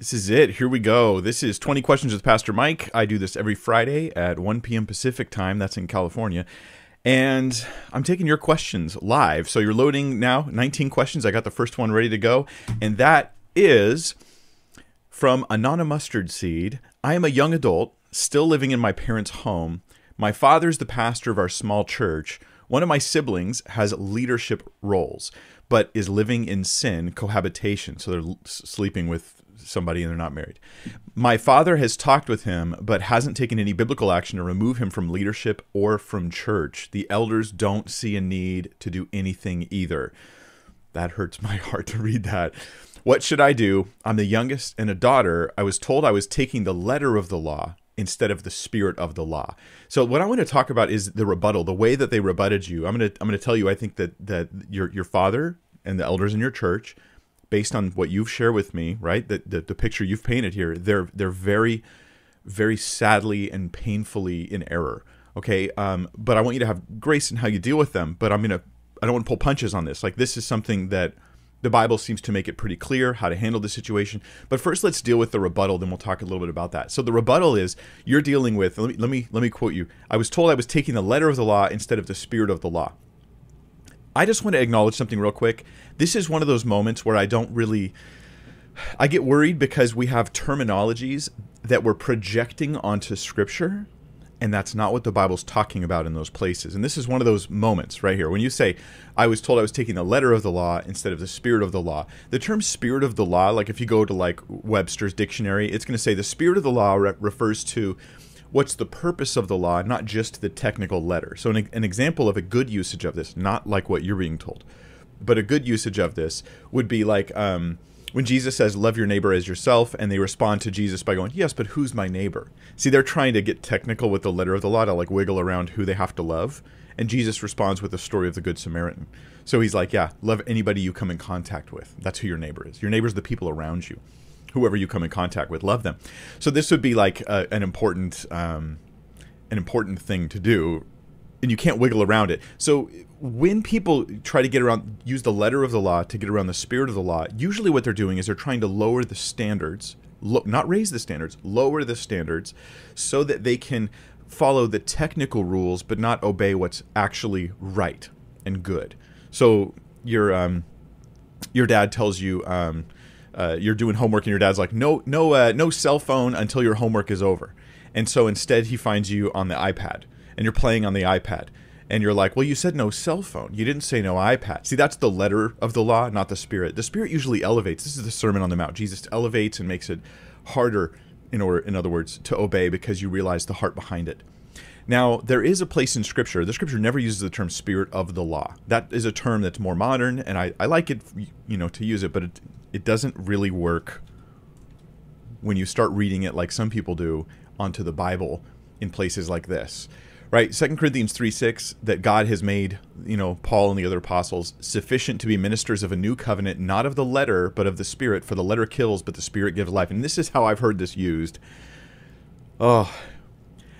This is it. Here we go. This is 20 Questions with Pastor Mike. I do this every Friday at 1 p.m. Pacific time. That's in California. And I'm taking your questions live. So you're loading now 19 questions. I got the first one ready to go. And that is from Anana Mustard Seed. I am a young adult, still living in my parents' home. My father's the pastor of our small church. One of my siblings has leadership roles, but is living in sin, cohabitation. So they're sleeping with somebody and they're not married. My father has talked with him, but hasn't taken any biblical action to remove him from leadership or from church. The elders don't see a need to do anything either. That hurts my heart to read that. What should I do? I'm the youngest and a daughter. I was told I was taking the letter of the law instead of the spirit of the law. So what I want to talk about is the rebuttal, the way that they rebutted you. I'm going to I'm going to tell you I think that that your your father and the elders in your church based on what you've shared with me, right? The, the, the picture you've painted here, they're they're very, very sadly and painfully in error. Okay, um, but I want you to have grace in how you deal with them. But I'm gonna I don't want to pull punches on this. Like this is something that the Bible seems to make it pretty clear how to handle the situation. But first, let's deal with the rebuttal. Then we'll talk a little bit about that. So the rebuttal is you're dealing with. Let me let me let me quote you. I was told I was taking the letter of the law instead of the spirit of the law. I just want to acknowledge something real quick. This is one of those moments where I don't really. I get worried because we have terminologies that we're projecting onto scripture, and that's not what the Bible's talking about in those places. And this is one of those moments right here. When you say, I was told I was taking the letter of the law instead of the spirit of the law, the term spirit of the law, like if you go to like Webster's dictionary, it's going to say the spirit of the law re- refers to what's the purpose of the law, not just the technical letter. So, an, an example of a good usage of this, not like what you're being told, but a good usage of this would be like um, when Jesus says, Love your neighbor as yourself, and they respond to Jesus by going, Yes, but who's my neighbor? See, they're trying to get technical with the letter of the law to like wiggle around who they have to love. And Jesus responds with the story of the Good Samaritan. So he's like, Yeah, love anybody you come in contact with. That's who your neighbor is. Your neighbor's the people around you whoever you come in contact with, love them. So this would be like a, an important um, an important thing to do, and you can't wiggle around it. So when people try to get around, use the letter of the law to get around the spirit of the law, usually what they're doing is they're trying to lower the standards, lo- not raise the standards, lower the standards, so that they can follow the technical rules but not obey what's actually right and good. So your um, your dad tells you. Um, uh, you're doing homework and your dad's like, no, no, uh, no cell phone until your homework is over. And so instead, he finds you on the iPad and you're playing on the iPad. And you're like, well, you said no cell phone. You didn't say no iPad. See, that's the letter of the law, not the spirit. The spirit usually elevates. This is the Sermon on the Mount. Jesus elevates and makes it harder, in order, in other words, to obey because you realize the heart behind it. Now, there is a place in Scripture. The Scripture never uses the term "spirit of the law." That is a term that's more modern, and I, I like it, you know, to use it, but it, it doesn't really work when you start reading it like some people do onto the Bible in places like this. Right? Second Corinthians 3 6, that God has made, you know, Paul and the other apostles sufficient to be ministers of a new covenant, not of the letter, but of the spirit, for the letter kills, but the spirit gives life. And this is how I've heard this used. Oh,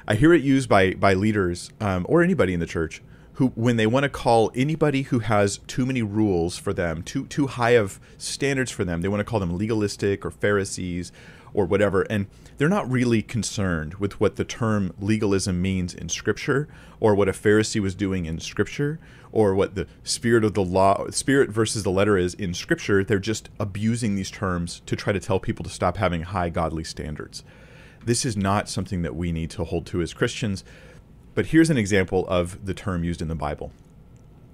I hear it used by by leaders um, or anybody in the church who when they want to call anybody who has too many rules for them, too too high of standards for them, they want to call them legalistic or Pharisees or whatever. And they're not really concerned with what the term legalism means in Scripture, or what a Pharisee was doing in Scripture, or what the spirit of the law, spirit versus the letter is in Scripture. They're just abusing these terms to try to tell people to stop having high godly standards. This is not something that we need to hold to as Christians. But here's an example of the term used in the Bible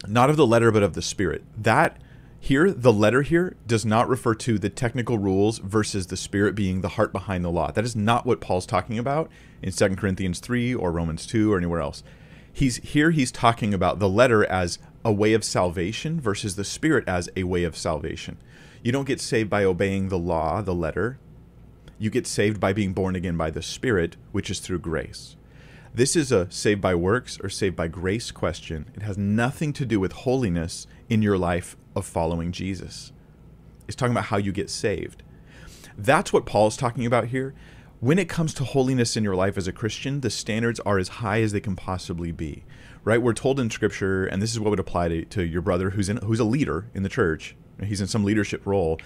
not of the letter, but of the spirit. That here, the letter here does not refer to the technical rules versus the spirit being the heart behind the law. That is not what Paul's talking about in 2 Corinthians 3 or Romans 2 or anywhere else. He's here he's talking about the letter as a way of salvation versus the spirit as a way of salvation. You don't get saved by obeying the law, the letter. You get saved by being born again by the spirit, which is through grace. This is a saved by works or saved by grace question. It has nothing to do with holiness in your life of following Jesus. It's talking about how you get saved. That's what Paul is talking about here. When it comes to holiness in your life as a Christian, the standards are as high as they can possibly be. Right? We're told in Scripture, and this is what would apply to, to your brother who's in, who's a leader in the church. He's in some leadership role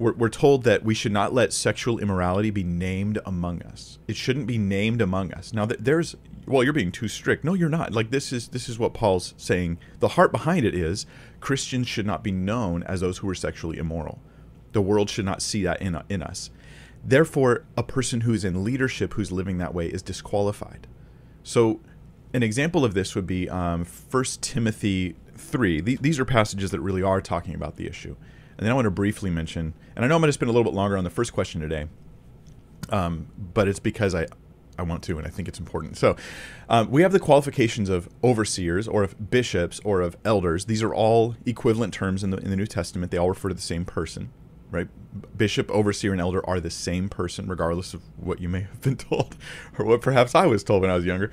we're, we're told that we should not let sexual immorality be named among us. It shouldn't be named among us. Now, there's well, you're being too strict. No, you're not. Like this is this is what Paul's saying. The heart behind it is Christians should not be known as those who are sexually immoral. The world should not see that in in us. Therefore, a person who's in leadership who's living that way is disqualified. So, an example of this would be um, 1 Timothy 3. These are passages that really are talking about the issue. And then I want to briefly mention, and I know I'm going to spend a little bit longer on the first question today, um, but it's because I, I want to, and I think it's important. So, um, we have the qualifications of overseers, or of bishops, or of elders. These are all equivalent terms in the in the New Testament. They all refer to the same person, right? Bishop, overseer, and elder are the same person, regardless of what you may have been told, or what perhaps I was told when I was younger.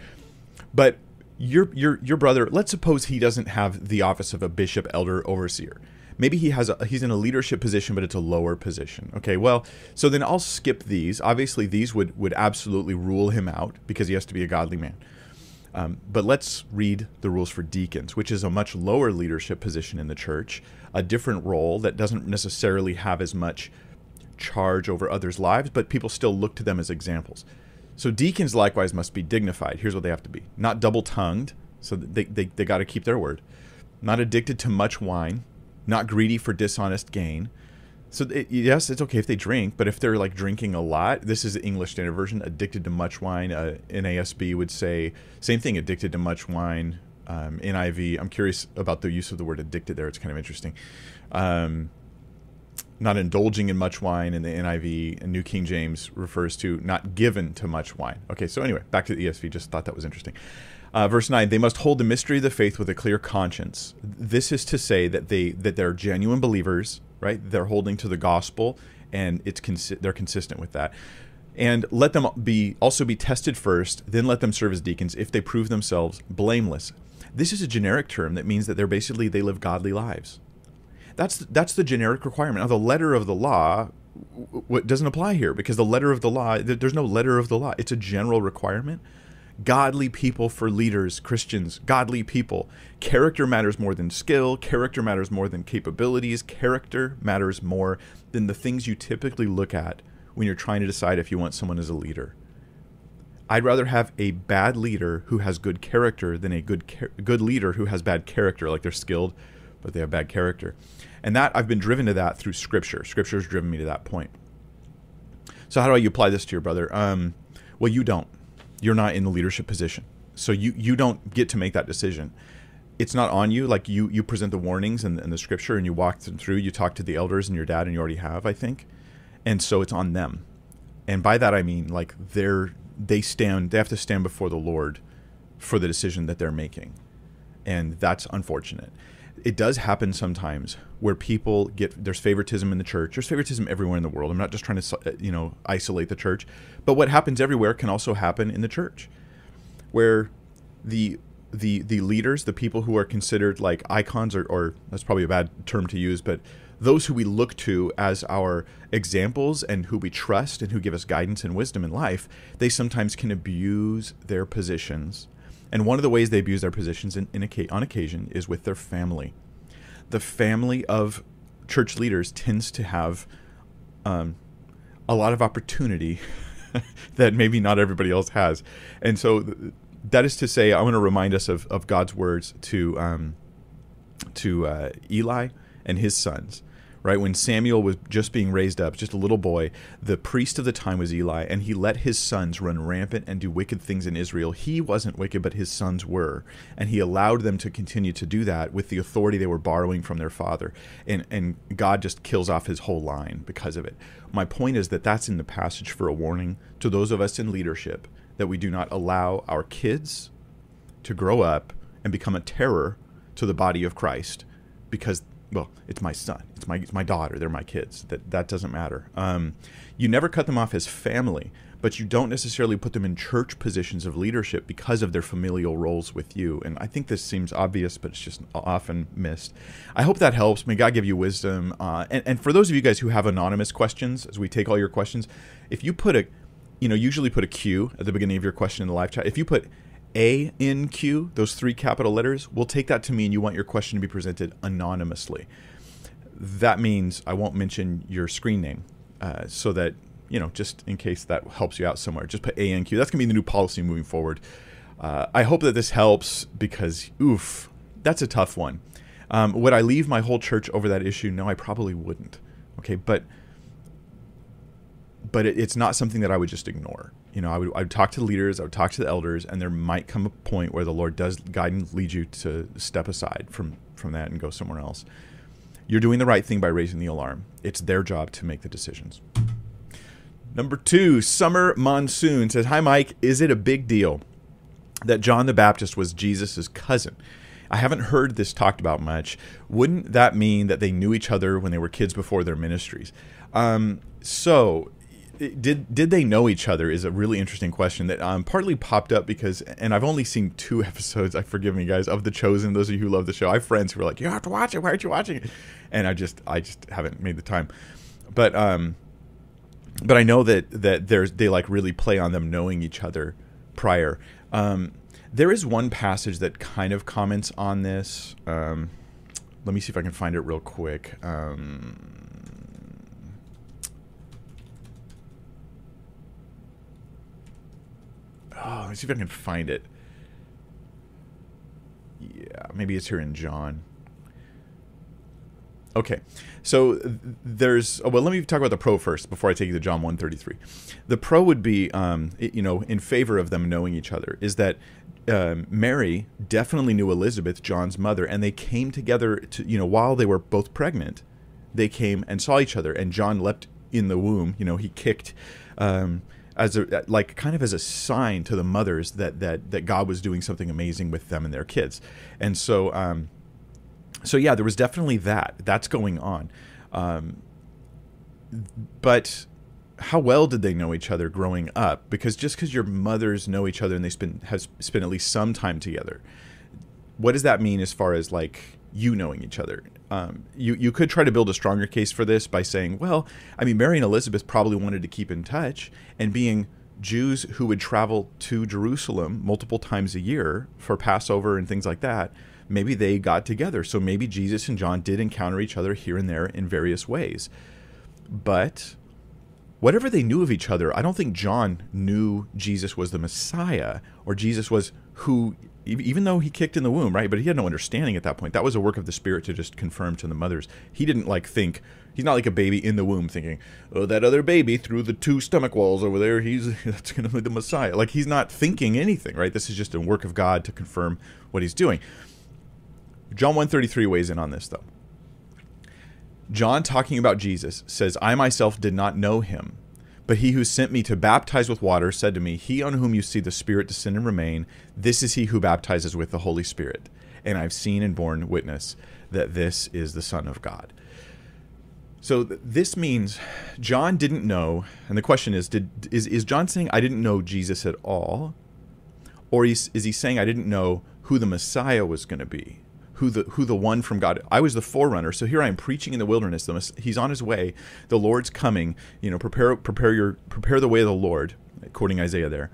But your your your brother, let's suppose he doesn't have the office of a bishop, elder, overseer maybe he has a, he's in a leadership position but it's a lower position. Okay well so then i'll skip these. Obviously these would would absolutely rule him out because he has to be a godly man. Um, but let's read the rules for deacons which is a much lower leadership position in the church a different role that doesn't necessarily have as much charge over others lives but people still look to them as examples. So deacons likewise must be dignified. Here's what they have to be. Not double tongued so they, they, they got to keep their word. Not addicted to much wine not greedy for dishonest gain. So it, yes, it's okay if they drink, but if they're like drinking a lot, this is the English Standard Version. Addicted to much wine, uh, NASB would say same thing. Addicted to much wine. Um, NIV. I'm curious about the use of the word addicted there. It's kind of interesting. Um, not indulging in much wine in the NIV and New King James refers to not given to much wine. Okay, so anyway, back to the ESV. Just thought that was interesting. Uh, verse 9 they must hold the mystery of the faith with a clear conscience. This is to say that they that they're genuine believers right? They're holding to the gospel and it's consi- they're consistent with that. And let them be also be tested first then let them serve as deacons. If they prove themselves blameless. This is a generic term that means that they're basically they live godly lives. That's that's the generic requirement. Now the letter of the law what doesn't apply here because the letter of the law there's no letter of the law. It's a general requirement godly people for leaders, Christians, godly people. Character matters more than skill, character matters more than capabilities, character matters more than the things you typically look at when you're trying to decide if you want someone as a leader. I'd rather have a bad leader who has good character than a good good leader who has bad character, like they're skilled but they have bad character. And that I've been driven to that through scripture. Scripture has driven me to that point. So how do I apply this to your brother? Um, well, you don't you're not in the leadership position. So you you don't get to make that decision. It's not on you. Like you you present the warnings and, and the scripture and you walk them through. You talk to the elders and your dad and you already have, I think. And so it's on them. And by that I mean like they're they stand they have to stand before the Lord for the decision that they're making. And that's unfortunate it does happen sometimes where people get there's favoritism in the church. There's favoritism everywhere in the world. I'm not just trying to uh, you know isolate the church, but what happens everywhere can also happen in the church, where the the the leaders, the people who are considered like icons, or, or that's probably a bad term to use, but those who we look to as our examples and who we trust and who give us guidance and wisdom in life, they sometimes can abuse their positions and one of the ways they abuse their positions in, in, on occasion is with their family. The family of church leaders tends to have um, a lot of opportunity that maybe not everybody else has. And so that is to say, I want to remind us of, of God's words to, um, to uh, Eli and his sons right? When Samuel was just being raised up, just a little boy, the priest of the time was Eli, and he let his sons run rampant and do wicked things in Israel. He wasn't wicked, but his sons were. And he allowed them to continue to do that with the authority they were borrowing from their father. And, and God just kills off his whole line because of it. My point is that that's in the passage for a warning to those of us in leadership that we do not allow our kids to grow up and become a terror to the body of Christ because well, it's my son, it's my it's my daughter, they're my kids. That that doesn't matter. Um, you never cut them off as family, but you don't necessarily put them in church positions of leadership because of their familial roles with you. And I think this seems obvious, but it's just often missed. I hope that helps. May God give you wisdom. Uh, and, and for those of you guys who have anonymous questions, as we take all your questions, if you put a, you know, usually put a Q at the beginning of your question in the live chat. If you put a N Q, those three capital letters, we'll take that to mean you want your question to be presented anonymously. that means I won't mention your screen name, uh, so that you know, just in case that helps you out somewhere, just put ANQ. That's gonna be the new policy moving forward. Uh, I hope that this helps because, oof, that's a tough one. Um, would I leave my whole church over that issue? No, I probably wouldn't. Okay, but but it, it's not something that I would just ignore. You know, I would I would talk to the leaders, I would talk to the elders, and there might come a point where the Lord does guide and lead you to step aside from from that and go somewhere else. You're doing the right thing by raising the alarm. It's their job to make the decisions. Number two, Summer Monsoon says, Hi, Mike. Is it a big deal that John the Baptist was Jesus' cousin? I haven't heard this talked about much. Wouldn't that mean that they knew each other when they were kids before their ministries? Um, so, did did they know each other is a really interesting question that um, partly popped up because and I've only seen two episodes I forgive me guys of the chosen. Those of you who love the show I have friends who are like you have to watch it. Why aren't you watching it? And I just I just haven't made the time. But um but I know that that there's they like really play on them knowing each other prior. Um there is one passage that kind of comments on this. Um let me see if I can find it real quick. Um Oh, let me see if I can find it. Yeah, maybe it's here in John. Okay, so there's oh, well. Let me talk about the pro first before I take you to John 133. The pro would be, um, you know, in favor of them knowing each other. Is that um, Mary definitely knew Elizabeth, John's mother, and they came together to, you know, while they were both pregnant, they came and saw each other, and John leapt in the womb. You know, he kicked. Um, as a like kind of as a sign to the mothers that that that God was doing something amazing with them and their kids. And so um so yeah, there was definitely that. That's going on. Um but how well did they know each other growing up? Because just because your mothers know each other and they spend have spent at least some time together, what does that mean as far as like you knowing each other? Um, you you could try to build a stronger case for this by saying, well, I mean, Mary and Elizabeth probably wanted to keep in touch, and being Jews who would travel to Jerusalem multiple times a year for Passover and things like that, maybe they got together. So maybe Jesus and John did encounter each other here and there in various ways. But whatever they knew of each other, I don't think John knew Jesus was the Messiah or Jesus was who even though he kicked in the womb, right? But he had no understanding at that point. That was a work of the Spirit to just confirm to the mothers. He didn't like think. He's not like a baby in the womb thinking, "Oh, that other baby through the two stomach walls over there, he's that's going to be the Messiah." Like he's not thinking anything, right? This is just a work of God to confirm what he's doing. John 133 weighs in on this though. John talking about Jesus says, "I myself did not know him." But he who sent me to baptize with water said to me, He on whom you see the Spirit descend and remain, this is he who baptizes with the Holy Spirit. And I've seen and borne witness that this is the Son of God. So th- this means John didn't know, and the question is, did is, is John saying I didn't know Jesus at all? Or is, is he saying I didn't know who the Messiah was going to be? Who the who the one from God. I was the forerunner, so here I am preaching in the wilderness. He's on his way. The Lord's coming. You know, prepare prepare your prepare the way of the Lord, quoting Isaiah there.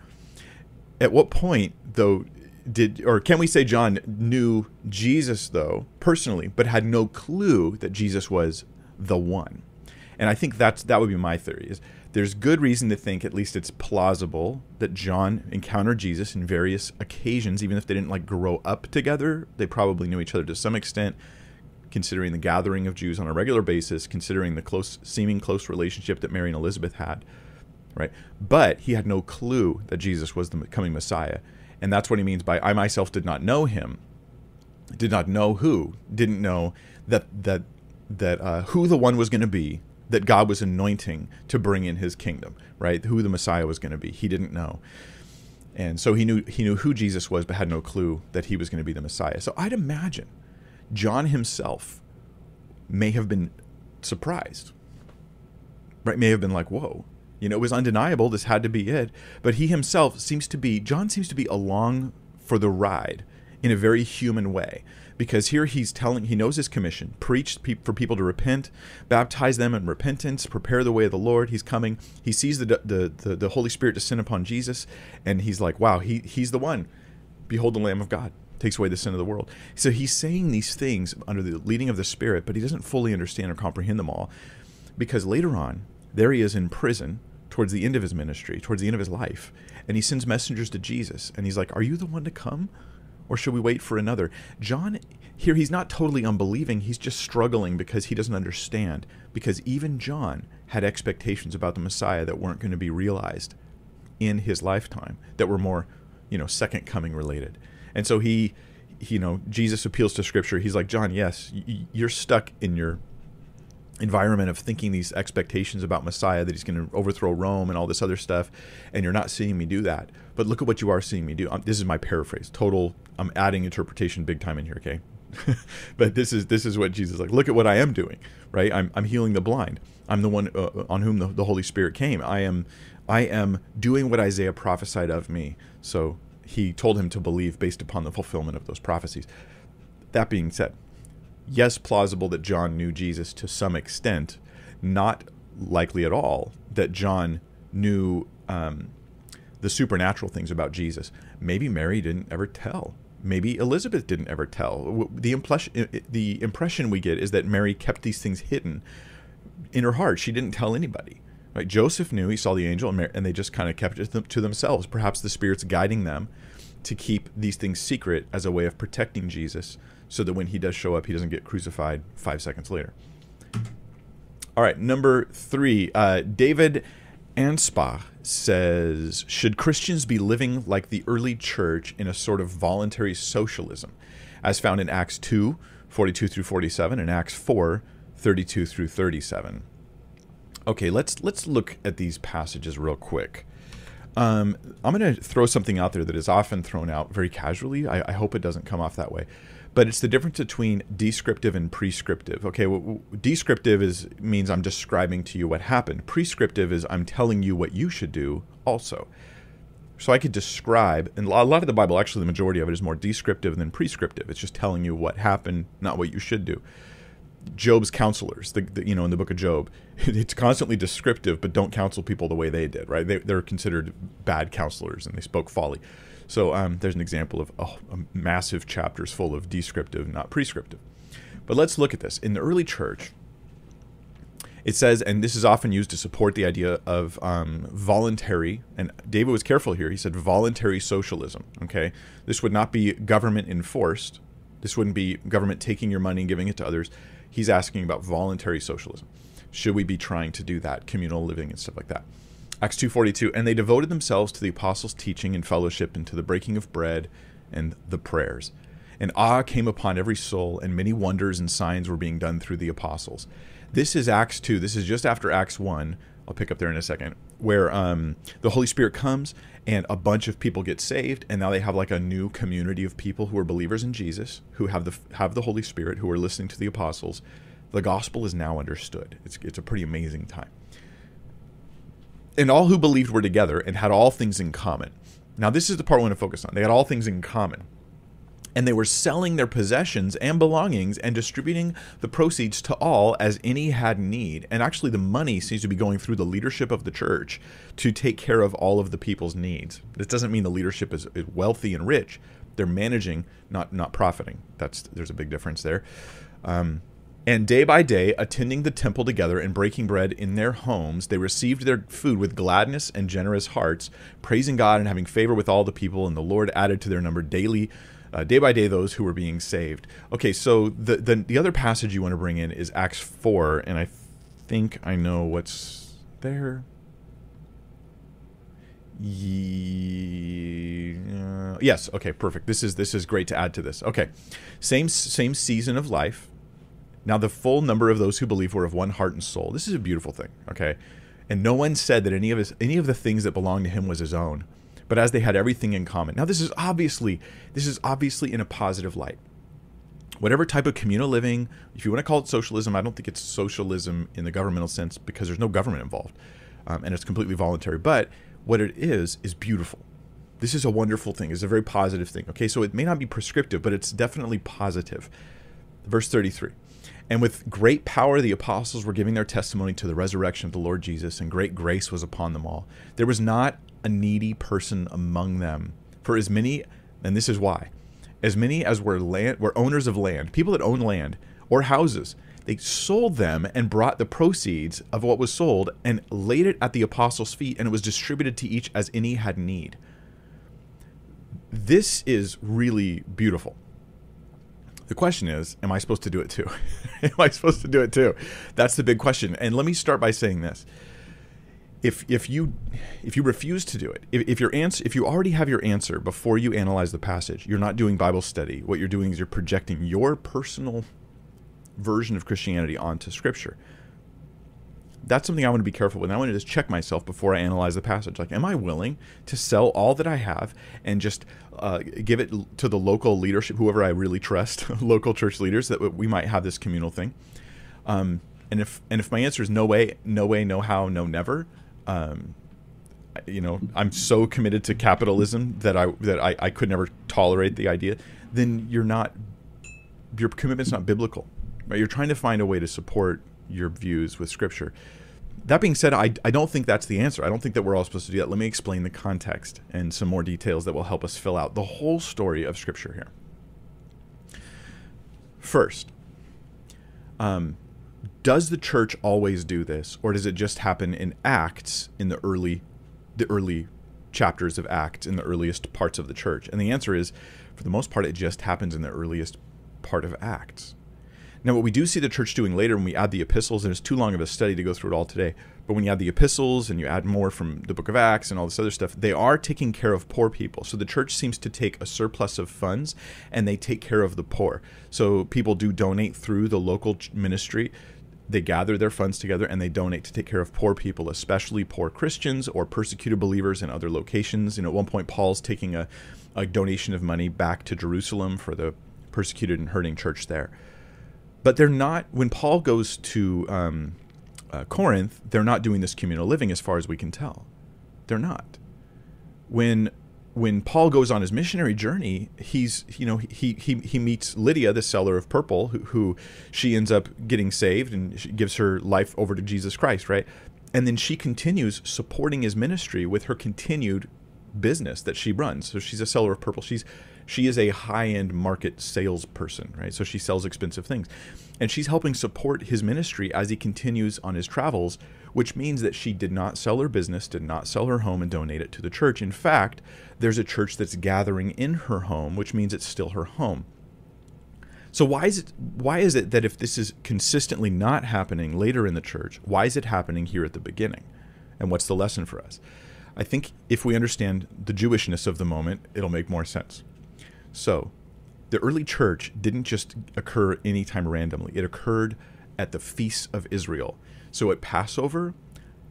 At what point though did or can we say John knew Jesus though personally, but had no clue that Jesus was the one? And I think that's that would be my theory is there's good reason to think, at least it's plausible, that John encountered Jesus in various occasions, even if they didn't like grow up together. They probably knew each other to some extent, considering the gathering of Jews on a regular basis, considering the close, seeming close relationship that Mary and Elizabeth had, right? But he had no clue that Jesus was the coming Messiah, and that's what he means by "I myself did not know him." Did not know who, didn't know that that that uh, who the one was going to be that God was anointing to bring in his kingdom, right? Who the Messiah was going to be. He didn't know. And so he knew he knew who Jesus was but had no clue that he was going to be the Messiah. So I'd imagine John himself may have been surprised. Right? May have been like, "Whoa." You know, it was undeniable this had to be it, but he himself seems to be John seems to be along for the ride in a very human way because here he's telling he knows his commission preach for people to repent baptize them in repentance prepare the way of the lord he's coming he sees the the the, the holy spirit descend upon jesus and he's like wow he he's the one behold the lamb of god takes away the sin of the world. So he's saying these things under the leading of the Spirit, but he doesn't fully understand or comprehend them all. Because later on, there he is in prison towards the end of his ministry, towards the end of his life, and he sends messengers to Jesus, and he's like, Are you the one to come? Or should we wait for another? John, here, he's not totally unbelieving, he's just struggling because he doesn't understand. Because even John had expectations about the Messiah that weren't going to be realized in his lifetime, that were more, you know, second coming related. And so he, you know, Jesus appeals to Scripture. He's like, John, yes, you're stuck in your environment of thinking these expectations about Messiah that he's going to overthrow Rome and all this other stuff, and you're not seeing me do that. But look at what you are seeing me do. Um, this is my paraphrase. Total. I'm adding interpretation big time in here. Okay. but this is this is what Jesus is like. Look at what I am doing, right? I'm I'm healing the blind. I'm the one uh, on whom the, the Holy Spirit came. I am I am doing what Isaiah prophesied of me. So he told him to believe based upon the fulfillment of those prophecies. That being said, yes, plausible that John knew Jesus to some extent, not likely at all that John knew um, the supernatural things about Jesus. Maybe Mary didn't ever tell. Maybe Elizabeth didn't ever tell. The impression, the impression we get is that Mary kept these things hidden in her heart. She didn't tell anybody. Right? Joseph knew he saw the angel, and, Mary, and they just kind of kept it to themselves. Perhaps the Spirit's guiding them to keep these things secret as a way of protecting Jesus so that when he does show up, he doesn't get crucified five seconds later. All right, number three, uh, David Anspa says Should Christians be living like the early church in a sort of voluntary socialism, as found in Acts 2 42 through 47 and Acts 4 32 through 37? Okay, let's let's look at these passages real quick. Um, I'm going to throw something out there that is often thrown out very casually. I, I, hope it doesn't come off that way, but it's the difference between descriptive and prescriptive. Okay, well, descriptive is means I'm describing to you what happened. Prescriptive is I'm telling you what you should do also. So I could describe, and a lot of the Bible, actually, the majority of it is more descriptive than prescriptive. It's just telling you what happened, not what you should do. Job's counselors, the, the, you know, in the book of Job, it's constantly descriptive, but don't counsel people the way they did, right? They, they're considered bad counselors and they spoke folly. So um, there's an example of oh, massive chapters full of descriptive, not prescriptive. But let's look at this. In the early church, it says, and this is often used to support the idea of um, voluntary, and David was careful here. He said voluntary socialism. Okay, this would not be government enforced. This wouldn't be government taking your money and giving it to others. He's asking about voluntary socialism. Should we be trying to do that, communal living and stuff like that? Acts 2:42 and they devoted themselves to the apostles' teaching and fellowship and to the breaking of bread and the prayers. And awe came upon every soul and many wonders and signs were being done through the apostles. This is Acts 2. This is just after Acts 1. I'll pick up there in a second, where um, the Holy Spirit comes and a bunch of people get saved, and now they have like a new community of people who are believers in Jesus, who have the have the Holy Spirit, who are listening to the apostles. The gospel is now understood. It's it's a pretty amazing time. And all who believed were together and had all things in common. Now this is the part I want to focus on. They had all things in common and they were selling their possessions and belongings and distributing the proceeds to all as any had need. And actually, the money seems to be going through the leadership of the church to take care of all of the people's needs. This doesn't mean the leadership is wealthy and rich; they're managing, not not profiting. That's there's a big difference there. Um, and day by day, attending the temple together and breaking bread in their homes, they received their food with gladness and generous hearts, praising God and having favor with all the people. And the Lord added to their number daily uh, day by day those who were being saved. Okay, so the, the the other passage you want to bring in is Acts four, and I think I know what's there. Yeah, yes. Okay. Perfect. This is this is great to add to this. Okay, same same season of life. Now the full number of those who believe were of one heart and soul. This is a beautiful thing. Okay, and no one said that any of his any of the things that belonged to him was his own but as they had everything in common. Now this is obviously this is obviously in a positive light. Whatever type of communal living, if you want to call it socialism, I don't think it's socialism in the governmental sense because there's no government involved, um, and it's completely voluntary. But what it is is beautiful. This is a wonderful thing. It's a very positive thing. Okay, so it may not be prescriptive, but it's definitely positive. Verse 33. And with great power, the apostles were giving their testimony to the resurrection of the Lord Jesus, and great grace was upon them all. There was not a needy person among them. For as many, and this is why, as many as were land were owners of land, people that owned land or houses. They sold them and brought the proceeds of what was sold and laid it at the apostles' feet, and it was distributed to each as any had need. This is really beautiful. The question is, am I supposed to do it too? am I supposed to do it too? That's the big question. And let me start by saying this. If, if you if you refuse to do it, if, if your answer if you already have your answer before you analyze the passage, you're not doing Bible study. What you're doing is you're projecting your personal version of Christianity onto Scripture. That's something I want to be careful with. I want to just check myself before I analyze the passage. Like, am I willing to sell all that I have and just uh, give it to the local leadership, whoever I really trust, local church leaders, that we might have this communal thing? Um, and if and if my answer is no way, no way, no how, no never, um, you know, I'm so committed to capitalism that I that I, I could never tolerate the idea. Then you're not your commitment's not biblical. Right? You're trying to find a way to support your views with Scripture. That being said, I, I don't think that's the answer. I don't think that we're all supposed to do that. Let me explain the context and some more details that will help us fill out the whole story of Scripture here. First, um, does the church always do this, or does it just happen in Acts in the early, the early chapters of Acts in the earliest parts of the church? And the answer is, for the most part, it just happens in the earliest part of Acts. Now, what we do see the church doing later when we add the epistles, and it's too long of a study to go through it all today, but when you add the epistles and you add more from the book of Acts and all this other stuff, they are taking care of poor people. So the church seems to take a surplus of funds and they take care of the poor. So people do donate through the local ministry. They gather their funds together and they donate to take care of poor people, especially poor Christians or persecuted believers in other locations. You know, at one point, Paul's taking a, a donation of money back to Jerusalem for the persecuted and hurting church there but they're not when paul goes to um, uh, corinth they're not doing this communal living as far as we can tell. They're not. When when paul goes on his missionary journey he's you know he he, he meets lydia the seller of purple who, who she ends up getting saved and she gives her life over to jesus christ right? And then she continues supporting his ministry with her continued business that she runs. So she's a seller of purple. She's she is a high-end market salesperson, right? So she sells expensive things. And she's helping support his ministry as he continues on his travels, which means that she did not sell her business, did not sell her home and donate it to the church. In fact, there's a church that's gathering in her home, which means it's still her home. So why is it why is it that if this is consistently not happening later in the church, why is it happening here at the beginning? And what's the lesson for us? I think if we understand the Jewishness of the moment, it'll make more sense. So, the early church didn't just occur anytime randomly, it occurred at the feasts of Israel. So, at Passover,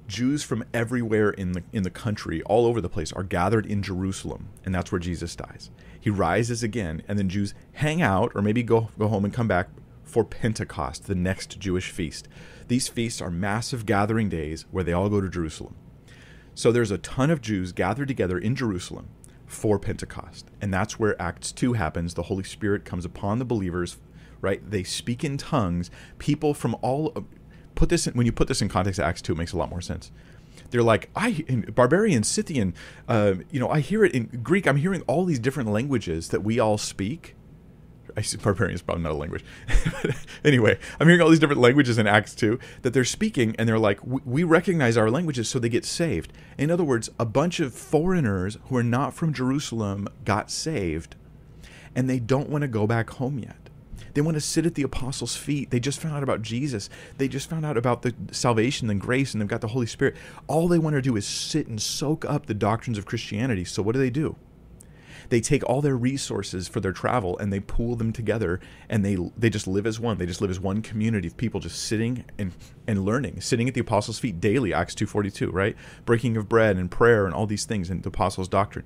Jews from everywhere in the in the country, all over the place, are gathered in Jerusalem, and that's where Jesus dies. He rises again, and then Jews hang out, or maybe go go home and come back for Pentecost, the next Jewish feast. These feasts are massive gathering days where they all go to Jerusalem. So there's a ton of Jews gathered together in Jerusalem, for Pentecost. And that's where Acts 2 happens. The Holy Spirit comes upon the believers, right? They speak in tongues. People from all put this in, when you put this in context of Acts 2, it makes a lot more sense. They're like, I in barbarian, Scythian, uh, you know, I hear it in Greek. I'm hearing all these different languages that we all speak I see barbarian is probably not a language. anyway, I'm hearing all these different languages in Acts 2 that they're speaking, and they're like, we recognize our languages, so they get saved. In other words, a bunch of foreigners who are not from Jerusalem got saved, and they don't want to go back home yet. They want to sit at the apostles' feet. They just found out about Jesus. They just found out about the salvation and grace, and they've got the Holy Spirit. All they want to do is sit and soak up the doctrines of Christianity. So, what do they do? They take all their resources for their travel and they pool them together and they they just live as one they just live as one community of people just sitting and and learning sitting at the apostles feet daily acts 242 right breaking of bread and prayer and all these things and the apostles doctrine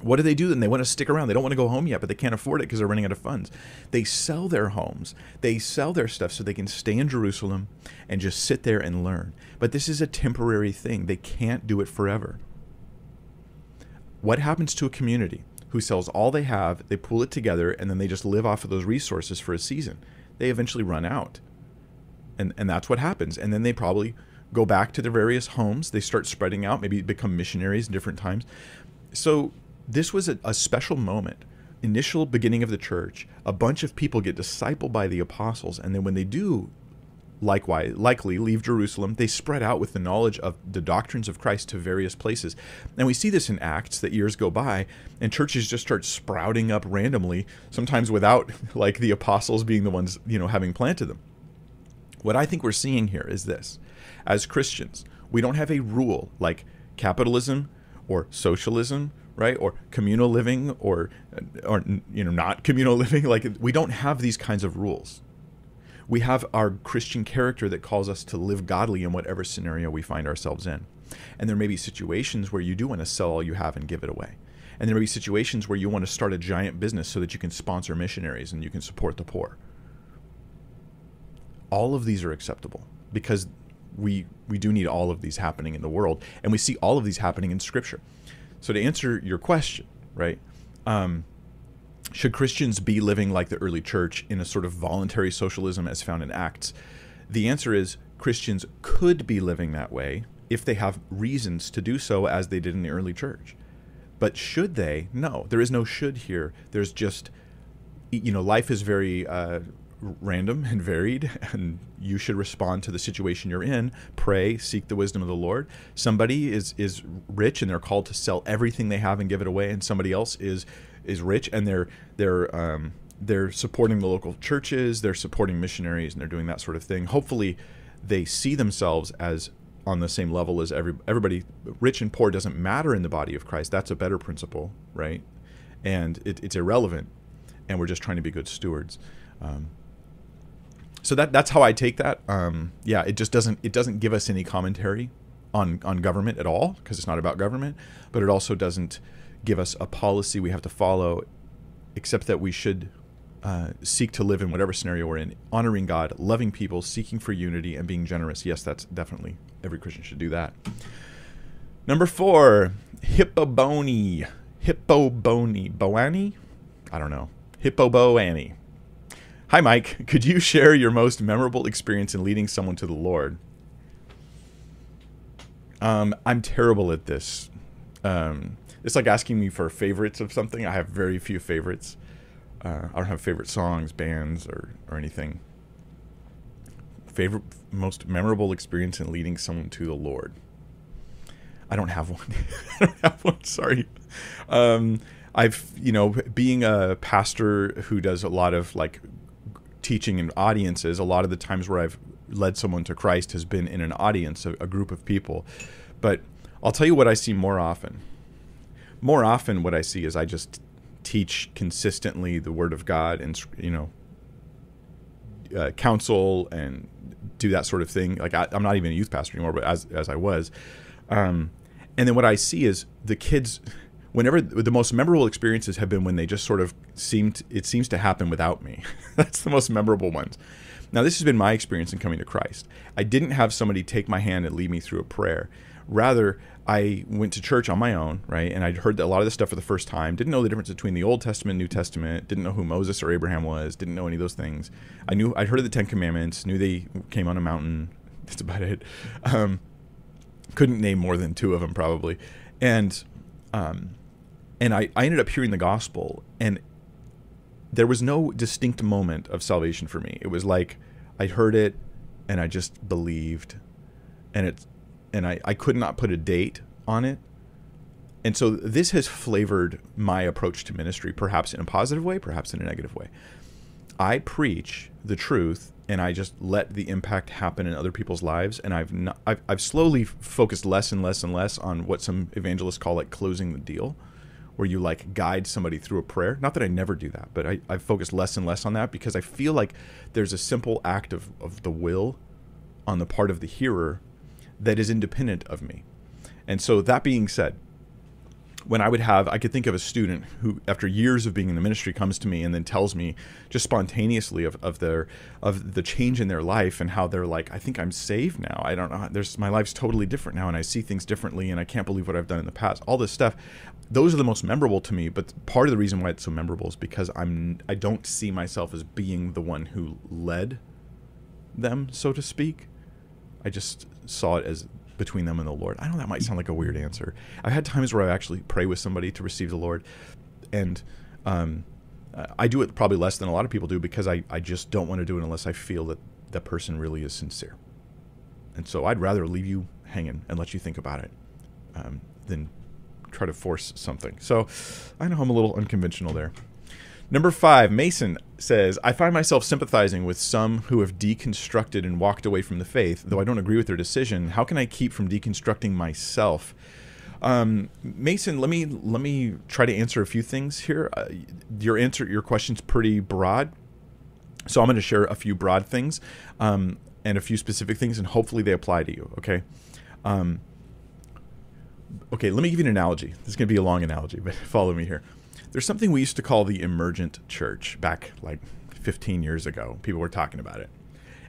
what do they do then? They want to stick around. They don't want to go home yet, but they can't afford it because they're running out of funds. They sell their homes. They sell their stuff so they can stay in Jerusalem and just sit there and learn. But this is a temporary thing. They can't do it forever. What happens to a community who sells all they have, they pool it together, and then they just live off of those resources for a season? They eventually run out. And, and that's what happens. And then they probably go back to their various homes. They start spreading out, maybe become missionaries in different times. So this was a, a special moment initial beginning of the church, a bunch of people get discipled by the apostles, and then when they do likewise likely leave Jerusalem, they spread out with the knowledge of the doctrines of Christ to various places. And we see this in Acts that years go by and churches just start sprouting up randomly, sometimes without like the apostles being the ones, you know, having planted them. What I think we're seeing here is this. As Christians, we don't have a rule like capitalism or socialism right or communal living or uh, or you know not communal living like we don't have these kinds of rules we have our Christian character that calls us to live godly in whatever scenario we find ourselves in. And there may be situations where you do want to sell all you have and give it away. And there may be situations where you want to start a giant business so that you can sponsor missionaries and you can support the poor. All of these are acceptable because we we do need all of these happening in the world, and we see all of these happening in Scripture. So to answer your question, right? Um, should Christians be living like the early church in a sort of voluntary socialism as found in Acts? The answer is Christians could be living that way if they have reasons to do so as they did in the early church. But should they? No, there is no should here. There's just, you know, life is very uh, random and varied, and you should respond to the situation you're in. Pray, seek the wisdom of the Lord. Somebody is is rich and they're called to sell everything they have and give it away, and somebody else is is rich and they're they're um, they're supporting the local churches, they're supporting missionaries, and they're doing that sort of thing. Hopefully, they see themselves as on the same level as every everybody. Rich and poor doesn't matter in the body of Christ. That's a better principle, right? And it, it's irrelevant, and we're just trying to be good stewards. Um, so that that's how I take that. Um, yeah, it just doesn't it doesn't give us any commentary on on government at all because it's not about government, but it also doesn't give us a policy we have to follow, except that we should uh, seek to live in whatever scenario we're in, honoring God, loving people, seeking for unity, and being generous. Yes, that's definitely every Christian should do that. Number four, hippobony. Hippobony. Boani? I don't know. Hippoboani. Hi, Mike. Could you share your most memorable experience in leading someone to the Lord? Um, I'm terrible at this. Um, it's like asking me for favorites of something. I have very few favorites. Uh, I don't have favorite songs, bands, or or anything. Favorite, most memorable experience in leading someone to the Lord. I don't have one. I don't have one. Sorry. Um, I've you know being a pastor who does a lot of like teaching in audiences. A lot of the times where I've led someone to Christ has been in an audience, a, a group of people. But I'll tell you what I see more often more often what I see is I just teach consistently the Word of God and you know uh, counsel and do that sort of thing. Like I, am not even a youth pastor anymore, but as as I was, um, and then what I see is the kids. Whenever the most memorable experiences have been when they just sort of seemed it seems to happen without me. That's the most memorable ones. Now this has been my experience in coming to Christ. I didn't have somebody take my hand and lead me through a prayer. Rather, I went to church on my own, right? And I'd heard a lot of this stuff for the first time. Didn't know the difference between the Old Testament, and New Testament. Didn't know who Moses or Abraham was. Didn't know any of those things. I knew I'd heard of the Ten Commandments. Knew they came on a mountain. That's about it. Um, couldn't name more than two of them probably, and um, and I, I ended up hearing the gospel, and there was no distinct moment of salvation for me. It was like I heard it, and I just believed, and it and I, I could not put a date on it. And so this has flavored my approach to ministry, perhaps in a positive way, perhaps in a negative way. I preach the truth and I just let the impact happen in other people's lives. And I've, not, I've, I've slowly focused less and less and less on what some evangelists call like closing the deal, where you like guide somebody through a prayer. Not that I never do that, but I, I've focused less and less on that because I feel like there's a simple act of, of the will on the part of the hearer that is independent of me. And so, that being said, when I would have, I could think of a student who, after years of being in the ministry, comes to me and then tells me just spontaneously of, of their of the change in their life and how they're like, I think I'm saved now. I don't know. There's my life's totally different now, and I see things differently, and I can't believe what I've done in the past. All this stuff, those are the most memorable to me. But part of the reason why it's so memorable is because I'm I don't see myself as being the one who led them, so to speak. I just saw it as between them and the Lord. I know that might sound like a weird answer. I've had times where I actually pray with somebody to receive the Lord, and um, I do it probably less than a lot of people do because I, I just don't want to do it unless I feel that that person really is sincere. And so I'd rather leave you hanging and let you think about it um, than try to force something. So I know I'm a little unconventional there. Number five, Mason says, I find myself sympathizing with some who have deconstructed and walked away from the faith, though I don't agree with their decision. How can I keep from deconstructing myself? Um, Mason, let me let me try to answer a few things here. Uh, your answer, your question's pretty broad, so I'm going to share a few broad things um, and a few specific things, and hopefully they apply to you. Okay. Um, okay, let me give you an analogy. This is going to be a long analogy, but follow me here. There's something we used to call the emergent church back like 15 years ago. People were talking about it.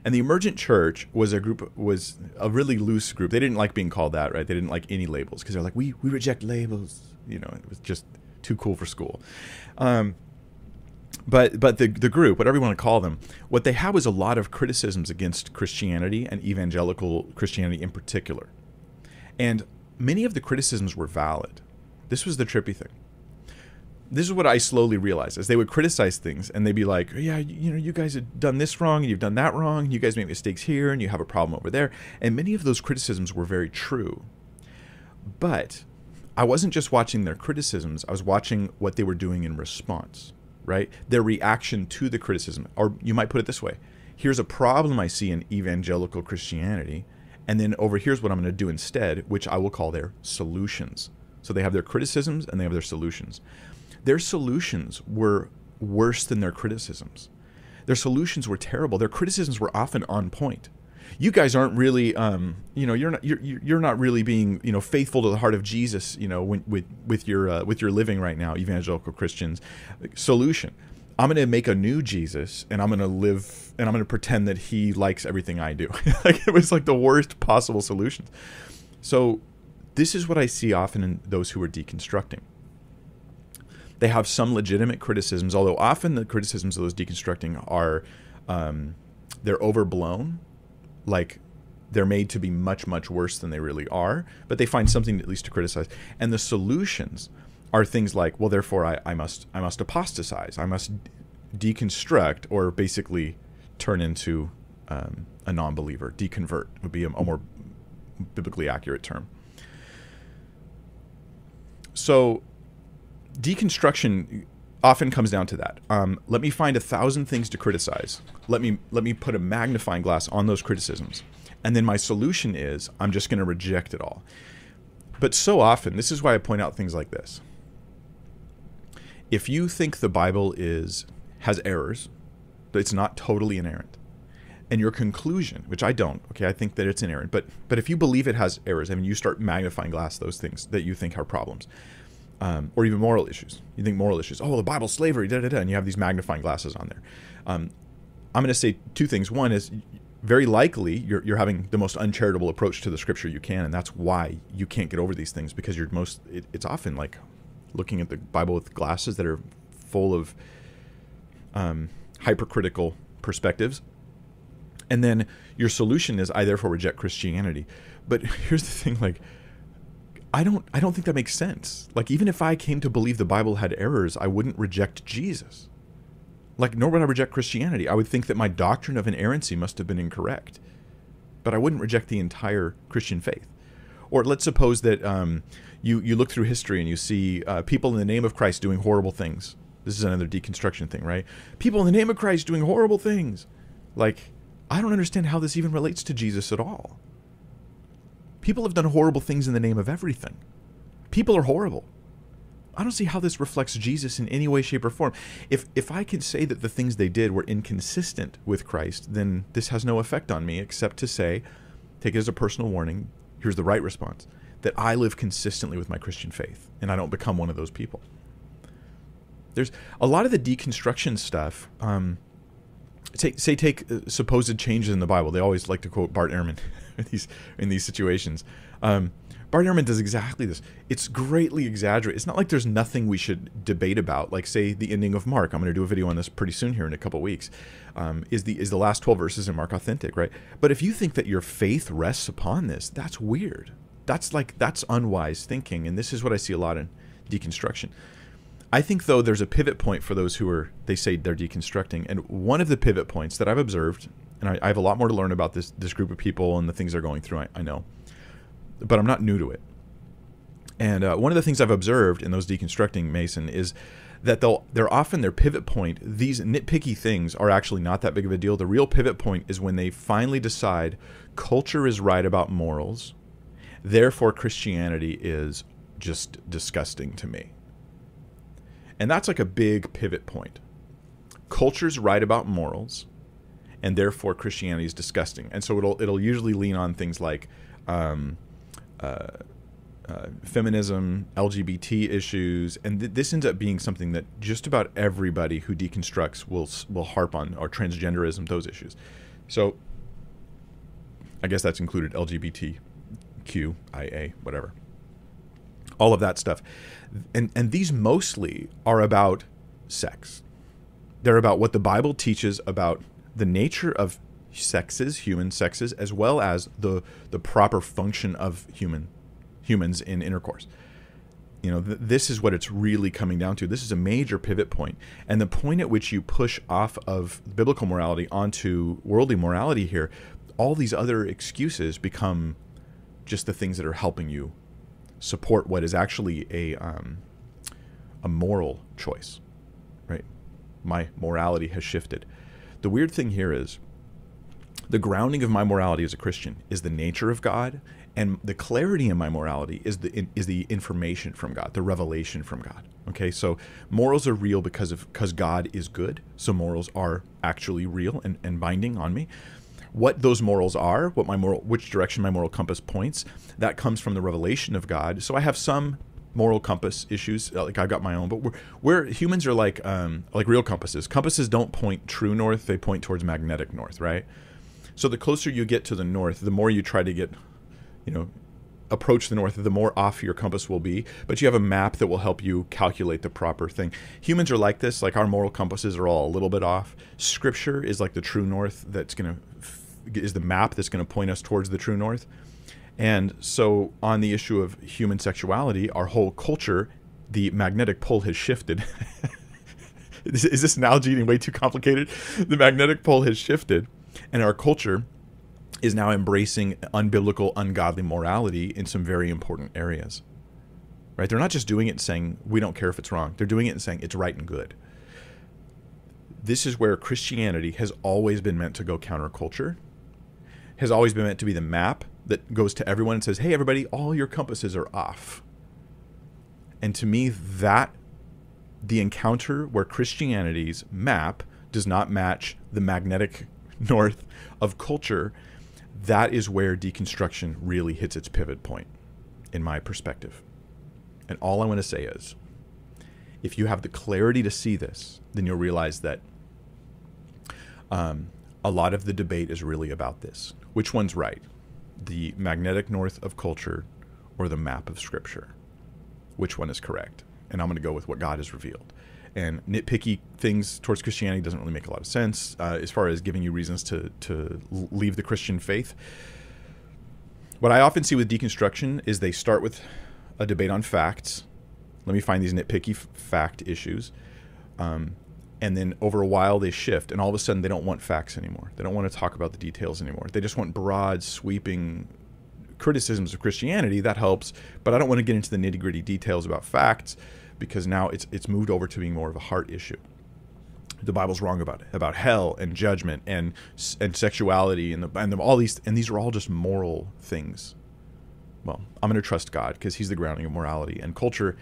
And the emergent church was a group was a really loose group. They didn't like being called that, right? They didn't like any labels because they're like, we we reject labels. You know, it was just too cool for school. Um, but but the the group, whatever you want to call them, what they had was a lot of criticisms against Christianity and evangelical Christianity in particular. And many of the criticisms were valid. This was the trippy thing this is what I slowly realized as they would criticize things and they'd be like, yeah, you know, you guys have done this wrong and you've done that wrong. You guys make mistakes here and you have a problem over there. And many of those criticisms were very true. But I wasn't just watching their criticisms, I was watching what they were doing in response, right? Their reaction to the criticism. Or you might put it this way here's a problem I see in evangelical Christianity. And then over here's what I'm going to do instead, which I will call their solutions. So they have their criticisms and they have their solutions. Their solutions were worse than their criticisms. Their solutions were terrible. Their criticisms were often on point. You guys aren't really, um, you know, you're not you're, you're not really being, you know, faithful to the heart of Jesus, you know, when, with with your uh, with your living right now, evangelical Christians. Solution: I'm going to make a new Jesus, and I'm going to live, and I'm going to pretend that He likes everything I do. like it was like the worst possible solutions. So, this is what I see often in those who are deconstructing they have some legitimate criticisms, although often the criticisms of those deconstructing are um, they're overblown, like they're made to be much much worse than they really are. But they find something at least to criticize, and the solutions are things like, well, therefore I, I must I must apostatize, I must deconstruct, or basically turn into um, a non-believer. Deconvert would be a, a more biblically accurate term. So deconstruction often comes down to that. Um, let me find a thousand things to criticize. Let me let me put a magnifying glass on those criticisms, and then my solution is I'm just going to reject it all. But so often, this is why I point out things like this. If you think the Bible is has errors, that it's not totally inerrant, and your conclusion, which I don't, okay, I think that it's inerrant, but but if you believe it has errors, I mean, you start magnifying glass those things that you think are problems um, or even moral issues. You think moral issues, oh, the Bible's slavery, da da da, and you have these magnifying glasses on there. Um, I'm going to say two things. One is very likely you're, you're having the most uncharitable approach to the scripture you can, and that's why you can't get over these things because you're most. It, it's often like looking at the Bible with glasses that are full of um, hypercritical perspectives. And then your solution is I therefore reject Christianity. But here's the thing, like I don't I don't think that makes sense. Like even if I came to believe the Bible had errors, I wouldn't reject Jesus. Like nor would I reject Christianity. I would think that my doctrine of inerrancy must have been incorrect. But I wouldn't reject the entire Christian faith. Or let's suppose that um, you you look through history and you see uh, people in the name of Christ doing horrible things. This is another deconstruction thing, right? People in the name of Christ doing horrible things. Like I don't understand how this even relates to Jesus at all. People have done horrible things in the name of everything. People are horrible. I don't see how this reflects Jesus in any way, shape, or form. If if I can say that the things they did were inconsistent with Christ, then this has no effect on me except to say, take it as a personal warning. Here's the right response: that I live consistently with my Christian faith, and I don't become one of those people. There's a lot of the deconstruction stuff. Um, say, say take uh, supposed changes in the Bible. They always like to quote Bart Ehrman in these in these situations. Um, Bart Ehrman does exactly this. It's greatly exaggerated. It's not like there's nothing we should debate about. Like say the ending of Mark. I'm going to do a video on this pretty soon here in a couple weeks. Um, is the is the last 12 verses in Mark authentic, right? But if you think that your faith rests upon this, that's weird. That's like that's unwise thinking, and this is what I see a lot in deconstruction. I think though there's a pivot point for those who are they say they're deconstructing, and one of the pivot points that I've observed, and I, I have a lot more to learn about this this group of people and the things they're going through. I, I know, but I'm not new to it. And uh, one of the things I've observed in those deconstructing Mason is that they'll they're often their pivot point. These nitpicky things are actually not that big of a deal. The real pivot point is when they finally decide culture is right about morals, therefore Christianity is just disgusting to me. And that's like a big pivot point. Culture's right about morals, and therefore Christianity is disgusting. And so it'll it'll usually lean on things like um, uh, uh, feminism, LGBT issues, and th- this ends up being something that just about everybody who deconstructs will will harp on, or transgenderism, those issues. So, I guess that's included LGBTQIA, whatever all of that stuff. And and these mostly are about sex. They're about what the Bible teaches about the nature of sexes, human sexes, as well as the the proper function of human humans in intercourse. You know, th- this is what it's really coming down to. This is a major pivot point, and the point at which you push off of biblical morality onto worldly morality here, all these other excuses become just the things that are helping you support what is actually a um, a moral choice, right? My morality has shifted. The weird thing here is the grounding of my morality as a Christian is the nature of God, and the clarity in my morality is the is the information from God, the revelation from God. Okay, so morals are real because of because God is good. So morals are actually real and, and binding on me what those morals are, what my moral, which direction my moral compass points, that comes from the revelation of God. So I have some moral compass issues. Like I've got my own, but we're, we're humans are like um, like real compasses. Compasses don't point true north; they point towards magnetic north, right? So the closer you get to the north, the more you try to get, you know, approach the north, the more off your compass will be. But you have a map that will help you calculate the proper thing. Humans are like this. Like our moral compasses are all a little bit off. Scripture is like the true north that's going to is the map that's going to point us towards the true north. And so, on the issue of human sexuality, our whole culture, the magnetic pole has shifted. is this analogy getting way too complicated? The magnetic pole has shifted, and our culture is now embracing unbiblical, ungodly morality in some very important areas. Right? They're not just doing it and saying, we don't care if it's wrong. They're doing it and saying, it's right and good. This is where Christianity has always been meant to go counterculture has always been meant to be the map that goes to everyone and says, hey, everybody, all your compasses are off. And to me, that, the encounter where Christianity's map does not match the magnetic north of culture, that is where deconstruction really hits its pivot point, in my perspective. And all I want to say is if you have the clarity to see this, then you'll realize that um, a lot of the debate is really about this which one's right? The magnetic north of culture or the map of scripture? Which one is correct? And I'm going to go with what God has revealed. And nitpicky things towards Christianity doesn't really make a lot of sense uh, as far as giving you reasons to, to leave the Christian faith. What I often see with deconstruction is they start with a debate on facts. Let me find these nitpicky f- fact issues. Um, and then over a while they shift and all of a sudden they don't want facts anymore. They don't want to talk about the details anymore. They just want broad sweeping criticisms of christianity that helps but i don't want to get into the nitty gritty details about facts because now it's it's moved over to being more of a heart issue. The bible's wrong about it about hell and judgment and and sexuality and the, and the, all these and these are all just moral things. Well i'm going to trust god because he's the grounding of morality and culture.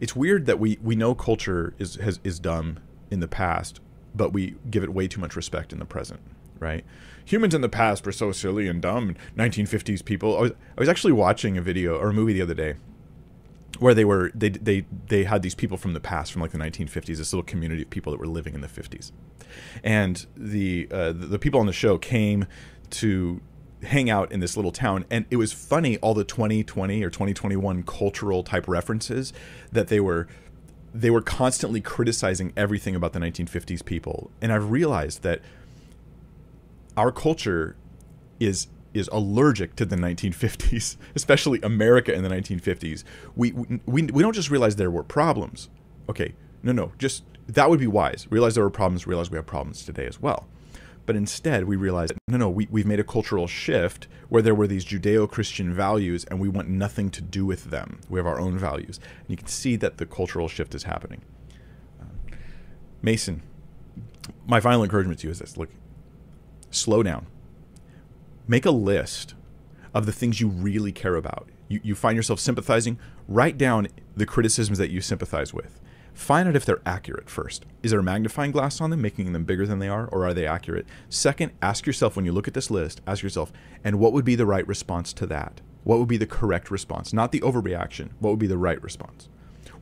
It's weird that we we know culture is has, is dumb in the past, but we give it way too much respect in the present, right? Humans in the past were so silly and dumb. 1950s people. I was, I was actually watching a video or a movie the other day where they were they they they had these people from the past from like the 1950s this little community of people that were living in the 50s and the uh, the, people on the show came to hang out in this little town and it was funny all the 2020 or 2021 cultural type references that they were they were constantly criticizing everything about the 1950s people. And I've realized that our culture is is allergic to the 1950s, especially America in the 1950s. We, we we don't just realize there were problems. Okay, No, no, just that would be wise. Realize there were problems, realize we have problems today as well. But instead, we realized no, no, we, we've made a cultural shift where there were these Judeo Christian values and we want nothing to do with them. We have our own values. And you can see that the cultural shift is happening. Um, Mason, my final encouragement to you is this look, slow down. Make a list of the things you really care about. You, you find yourself sympathizing, write down the criticisms that you sympathize with Find out if they're accurate first. Is there a magnifying glass on them, making them bigger than they are, or are they accurate? Second, ask yourself when you look at this list, ask yourself, and what would be the right response to that? What would be the correct response? Not the overreaction. What would be the right response?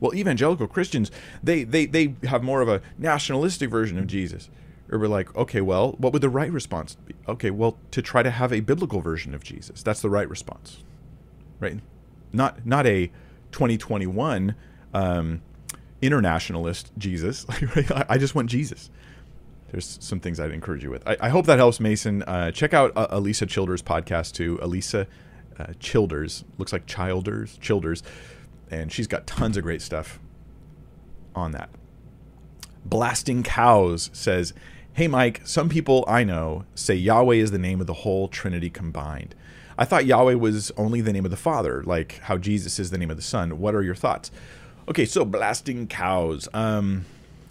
Well, evangelical Christians, they they, they have more of a nationalistic version of Jesus. Or we're like, okay, well, what would the right response be? Okay, well, to try to have a biblical version of Jesus. That's the right response. Right? Not not a 2021 um, internationalist Jesus. I just want Jesus. There's some things I'd encourage you with. I, I hope that helps, Mason. Uh, check out uh, Alisa Childers' podcast too. Elisa uh, Childers looks like Childers, Childers, and she's got tons of great stuff on that. Blasting Cows says, "Hey Mike, some people I know say Yahweh is the name of the whole Trinity combined. I thought Yahweh was only the name of the Father, like how Jesus is the name of the Son. What are your thoughts?" Okay, so blasting cows. Um,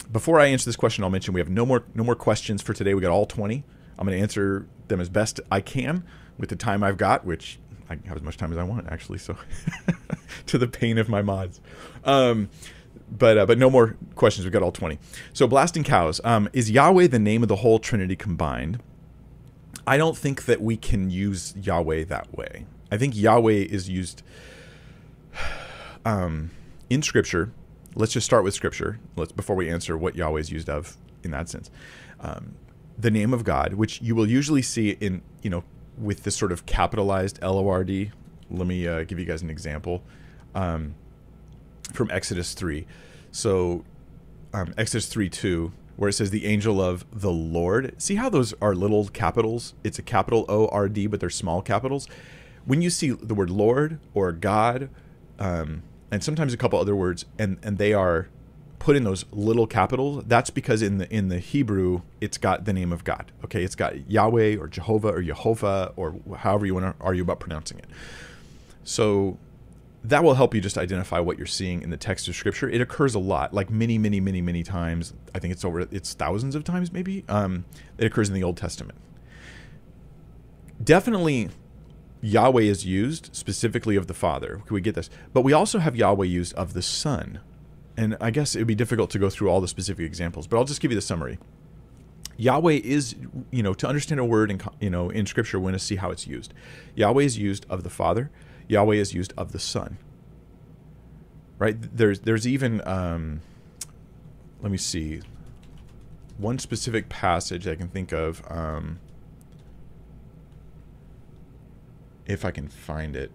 before I answer this question, I'll mention we have no more no more questions for today. We got all twenty. I'm going to answer them as best I can with the time I've got, which I have as much time as I want actually. So to the pain of my mods. Um, but uh, but no more questions. We've got all twenty. So blasting cows. Um, is Yahweh the name of the whole Trinity combined? I don't think that we can use Yahweh that way. I think Yahweh is used. Um, in Scripture, let's just start with Scripture. Let's before we answer what Yahweh is used of in that sense. Um, the name of God, which you will usually see in you know with this sort of capitalized L O R D. Let me uh, give you guys an example um, from Exodus three. So um, Exodus three two, where it says the angel of the Lord. See how those are little capitals? It's a capital O R D, but they're small capitals. When you see the word Lord or God, um, and sometimes a couple other words, and and they are put in those little capitals. That's because in the in the Hebrew, it's got the name of God. Okay, it's got Yahweh or Jehovah or Jehovah or however you want to argue about pronouncing it. So that will help you just identify what you're seeing in the text of scripture. It occurs a lot, like many, many, many, many times. I think it's over, it's thousands of times maybe. Um, it occurs in the Old Testament. Definitely Yahweh is used specifically of the Father. Can we get this? But we also have Yahweh used of the Son. And I guess it would be difficult to go through all the specific examples, but I'll just give you the summary. Yahweh is, you know, to understand a word in, you know, in Scripture, we want to see how it's used. Yahweh is used of the Father. Yahweh is used of the Son. Right? There's there's even, um, let me see, one specific passage I can think of. Um, if I can find it.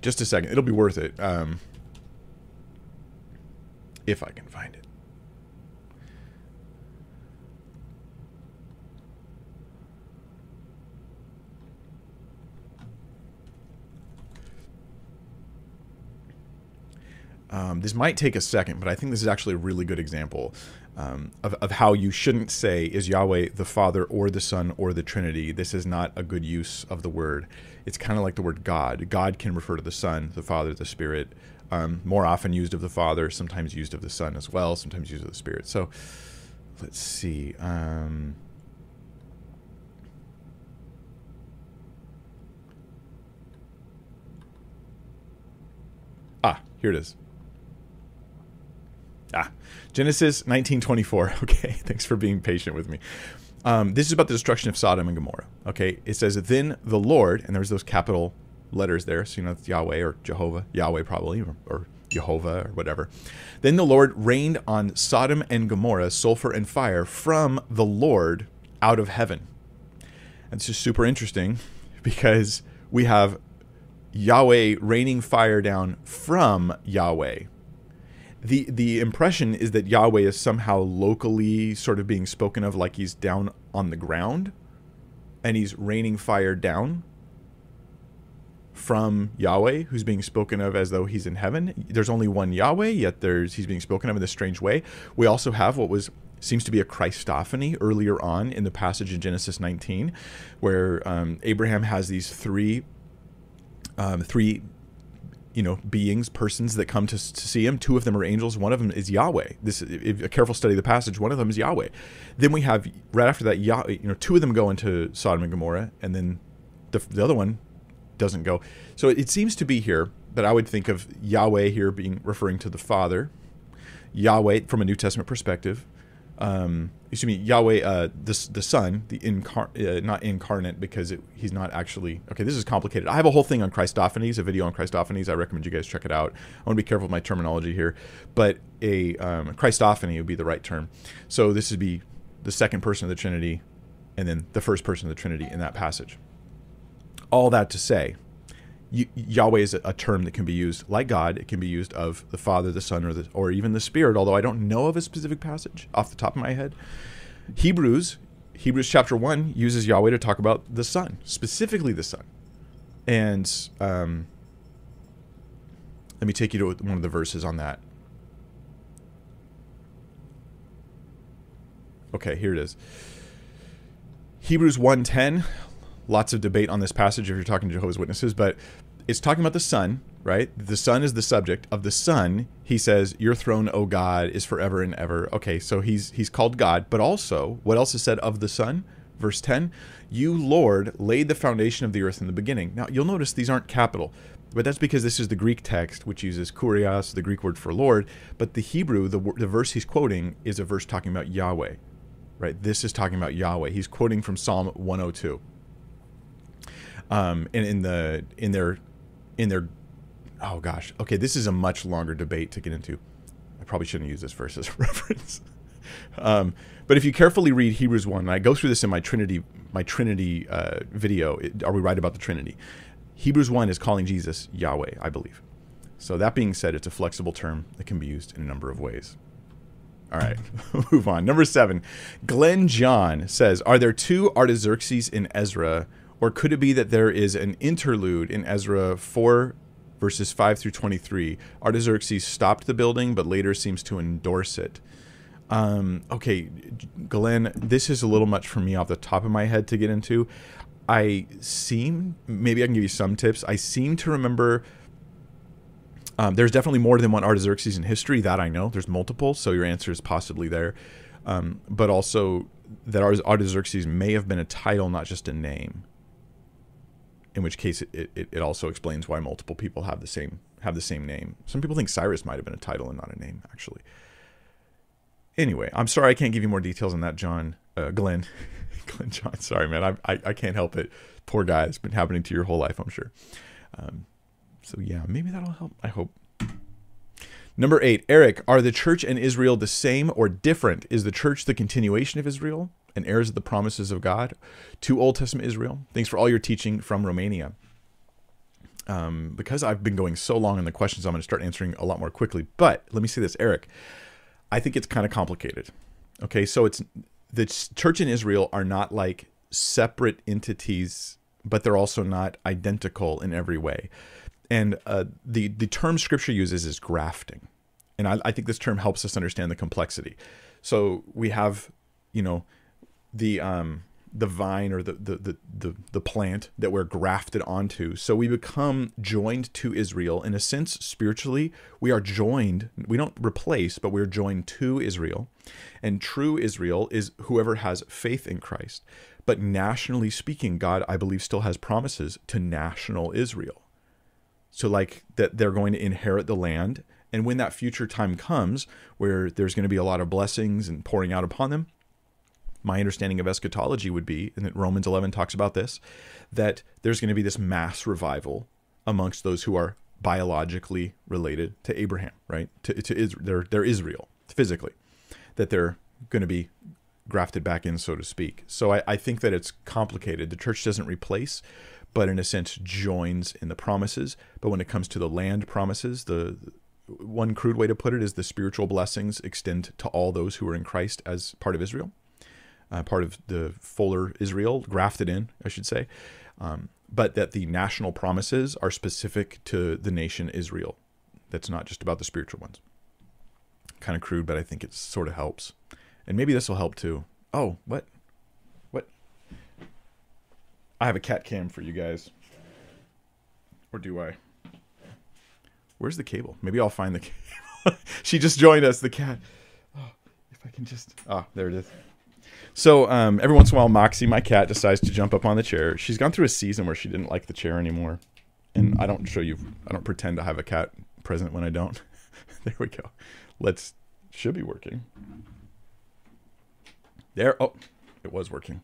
Just a second. It'll be worth it. Um, if I can find it. Um, this might take a second, but I think this is actually a really good example um, of, of how you shouldn't say is Yahweh the Father or the Son or the Trinity. This is not a good use of the word. It's kind of like the word God. God can refer to the Son, the Father, the Spirit. Um, more often used of the Father, sometimes used of the Son as well, sometimes used of the Spirit. So let's see. Um, ah, here it is. Ah, Genesis 1924. Okay, thanks for being patient with me. Um, this is about the destruction of Sodom and Gomorrah. Okay, it says, Then the Lord, and there's those capital letters there, so you know it's Yahweh or Jehovah, Yahweh probably, or, or Jehovah or whatever. Then the Lord rained on Sodom and Gomorrah sulfur and fire from the Lord out of heaven. And it's just super interesting because we have Yahweh raining fire down from Yahweh the the impression is that Yahweh is somehow locally sort of being spoken of like he's down on the ground and he's raining fire down from Yahweh, who's being spoken of as though he's in heaven. There's only one Yahweh, yet there's he's being spoken of in this strange way. We also have what was seems to be a Christophany earlier on in the passage in Genesis 19, where um, Abraham has these three um, three you know beings persons that come to, to see him. Two of them are angels. One of them is yahweh. This if, a careful study of the passage one of them is yahweh. Then we have right after that Yah, you know two of them go into sodom and gomorrah and then the, the other one doesn't go. So it seems to be here that i would think of yahweh here being referring to the father yahweh from a new testament perspective um, excuse me, Yahweh, uh, the the Son, the incar- uh, not incarnate because it, he's not actually. Okay, this is complicated. I have a whole thing on Christophanies, a video on Christophanies. I recommend you guys check it out. I want to be careful with my terminology here, but a um, Christophany would be the right term. So this would be the second person of the Trinity, and then the first person of the Trinity in that passage. All that to say, Yahweh is a term that can be used like God. It can be used of the Father, the Son, or the or even the Spirit. Although I don't know of a specific passage off the top of my head. Hebrews, Hebrews chapter one uses Yahweh to talk about the Son, specifically the Son. And um, let me take you to one of the verses on that. Okay, here it is. Hebrews 1:10 lots of debate on this passage if you're talking to Jehovah's Witnesses, but it's talking about the Son, right? The Son is the subject of the Son. He says, "Your throne, O God, is forever and ever." Okay, so he's he's called God, but also what else is said of the Son? Verse 10, "You Lord laid the foundation of the earth in the beginning." Now, you'll notice these aren't capital, but that's because this is the Greek text which uses kurios, the Greek word for Lord, but the Hebrew, the the verse he's quoting is a verse talking about Yahweh. Right? This is talking about Yahweh. He's quoting from Psalm 102 um, and in the in their in their oh gosh. Okay this is a much longer debate to get into. I probably shouldn't use this verse as a reference. Um, but if you carefully read hebrews 1 and i go through this in my trinity my trinity uh, video it, are we right about the trinity? Hebrews 1 is calling jesus yahweh i believe. So that being said it's a flexible term that can be used in a number of ways. All right, move on. Number seven, Glenn John says, "Are there two Artaxerxes in Ezra or could it be that there is an interlude in Ezra 4, verses 5 through 23? Artaxerxes stopped the building, but later seems to endorse it. Um, okay, Glenn, this is a little much for me off the top of my head to get into. I seem, maybe I can give you some tips. I seem to remember um, there's definitely more than one Artaxerxes in history, that I know. There's multiple, so your answer is possibly there. Um, but also that Artaxerxes may have been a title, not just a name in which case it, it, it also explains why multiple people have the same have the same name. Some people think Cyrus might have been a title and not a name, actually. Anyway, I'm sorry I can't give you more details on that, John, uh, Glenn, Glenn John. Sorry, man, I, I, I can't help it. Poor guy, it's been happening to your whole life, I'm sure. Um, so yeah, maybe that'll help. I hope. Number eight, Eric, are the church and Israel the same or different? Is the church the continuation of Israel? And heirs of the promises of God to Old Testament Israel. Thanks for all your teaching from Romania. Um, because I've been going so long in the questions, I'm going to start answering a lot more quickly. But let me say this, Eric. I think it's kind of complicated. Okay, so it's the church in Israel are not like separate entities, but they're also not identical in every way. And uh, the the term Scripture uses is grafting, and I, I think this term helps us understand the complexity. So we have, you know, the um the vine or the, the the the the plant that we're grafted onto. So we become joined to Israel in a sense spiritually. We are joined. We don't replace, but we're joined to Israel. And true Israel is whoever has faith in Christ. But nationally speaking, God, I believe, still has promises to national Israel. So like that they're going to inherit the land. And when that future time comes where there's going to be a lot of blessings and pouring out upon them, my understanding of eschatology would be, and that Romans 11 talks about this, that there's going to be this mass revival amongst those who are biologically related to Abraham, right? To, to Israel, they're, they're Israel physically, that they're going to be grafted back in, so to speak. So I, I think that it's complicated. The church doesn't replace, but in a sense joins in the promises. But when it comes to the land promises, the one crude way to put it is the spiritual blessings extend to all those who are in Christ as part of Israel uh, part of the Fuller Israel, grafted in, I should say. Um, but that the national promises are specific to the nation Israel. That's not just about the spiritual ones. Kind of crude, but I think it sort of helps. And maybe this will help too. Oh, what? What? I have a cat cam for you guys. Or do I? Where's the cable? Maybe I'll find the cable. she just joined us, the cat. Oh, if I can just. Ah, oh, there it is. So um, every once in a while, Moxie, my cat, decides to jump up on the chair. She's gone through a season where she didn't like the chair anymore, and I don't show you. I don't pretend to have a cat present when I don't. there we go. Let's. Should be working. There. Oh, it was working.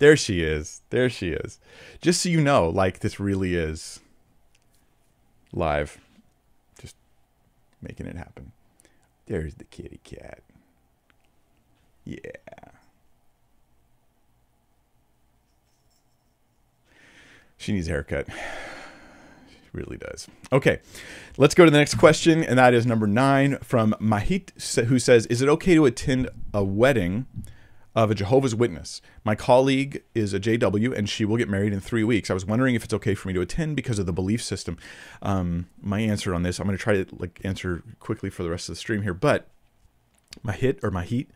There she is. There she is. Just so you know, like this really is live. Just making it happen. There's the kitty cat. Yeah. She needs a haircut. She really does. Okay, let's go to the next question, and that is number nine from Mahit, who says, "Is it okay to attend a wedding of a Jehovah's Witness? My colleague is a JW, and she will get married in three weeks. I was wondering if it's okay for me to attend because of the belief system." Um, my answer on this, I'm going to try to like answer quickly for the rest of the stream here, but Mahit or Mahit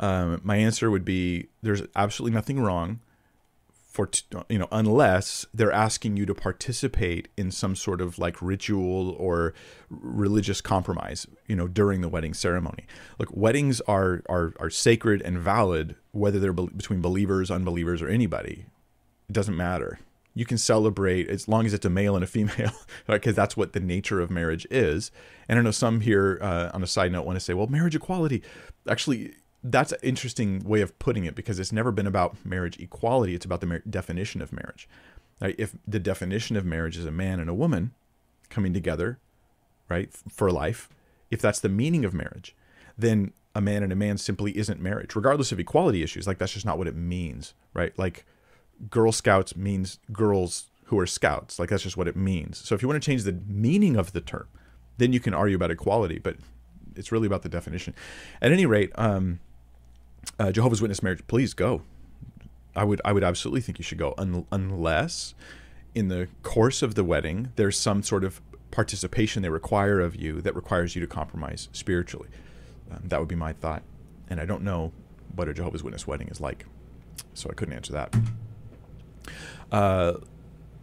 um, my answer would be there's absolutely nothing wrong for you know unless they're asking you to participate in some sort of like ritual or religious compromise you know during the wedding ceremony. Look weddings are are are sacred and valid whether they're be- between believers unbelievers or anybody. It doesn't matter. You can celebrate as long as it's a male and a female because that's what the nature of marriage is. And i know some here uh, on a side note want to say well marriage equality actually that's an interesting way of putting it because it's never been about marriage equality. It's about the mar- definition of marriage. Right? If the definition of marriage is a man and a woman coming together, right, for life, if that's the meaning of marriage, then a man and a man simply isn't marriage, regardless of equality issues. Like that's just not what it means, right? Like Girl Scouts means girls who are scouts. Like that's just what it means. So if you want to change the meaning of the term, then you can argue about equality, but it's really about the definition. At any rate, um, uh, Jehovah's Witness marriage, please go. I would I would absolutely think you should go un- unless in the course of the wedding there's some sort of participation they require of you that requires you to compromise spiritually. Um, that would be my thought, and I don't know what a Jehovah's Witness wedding is like, so I couldn't answer that. Uh,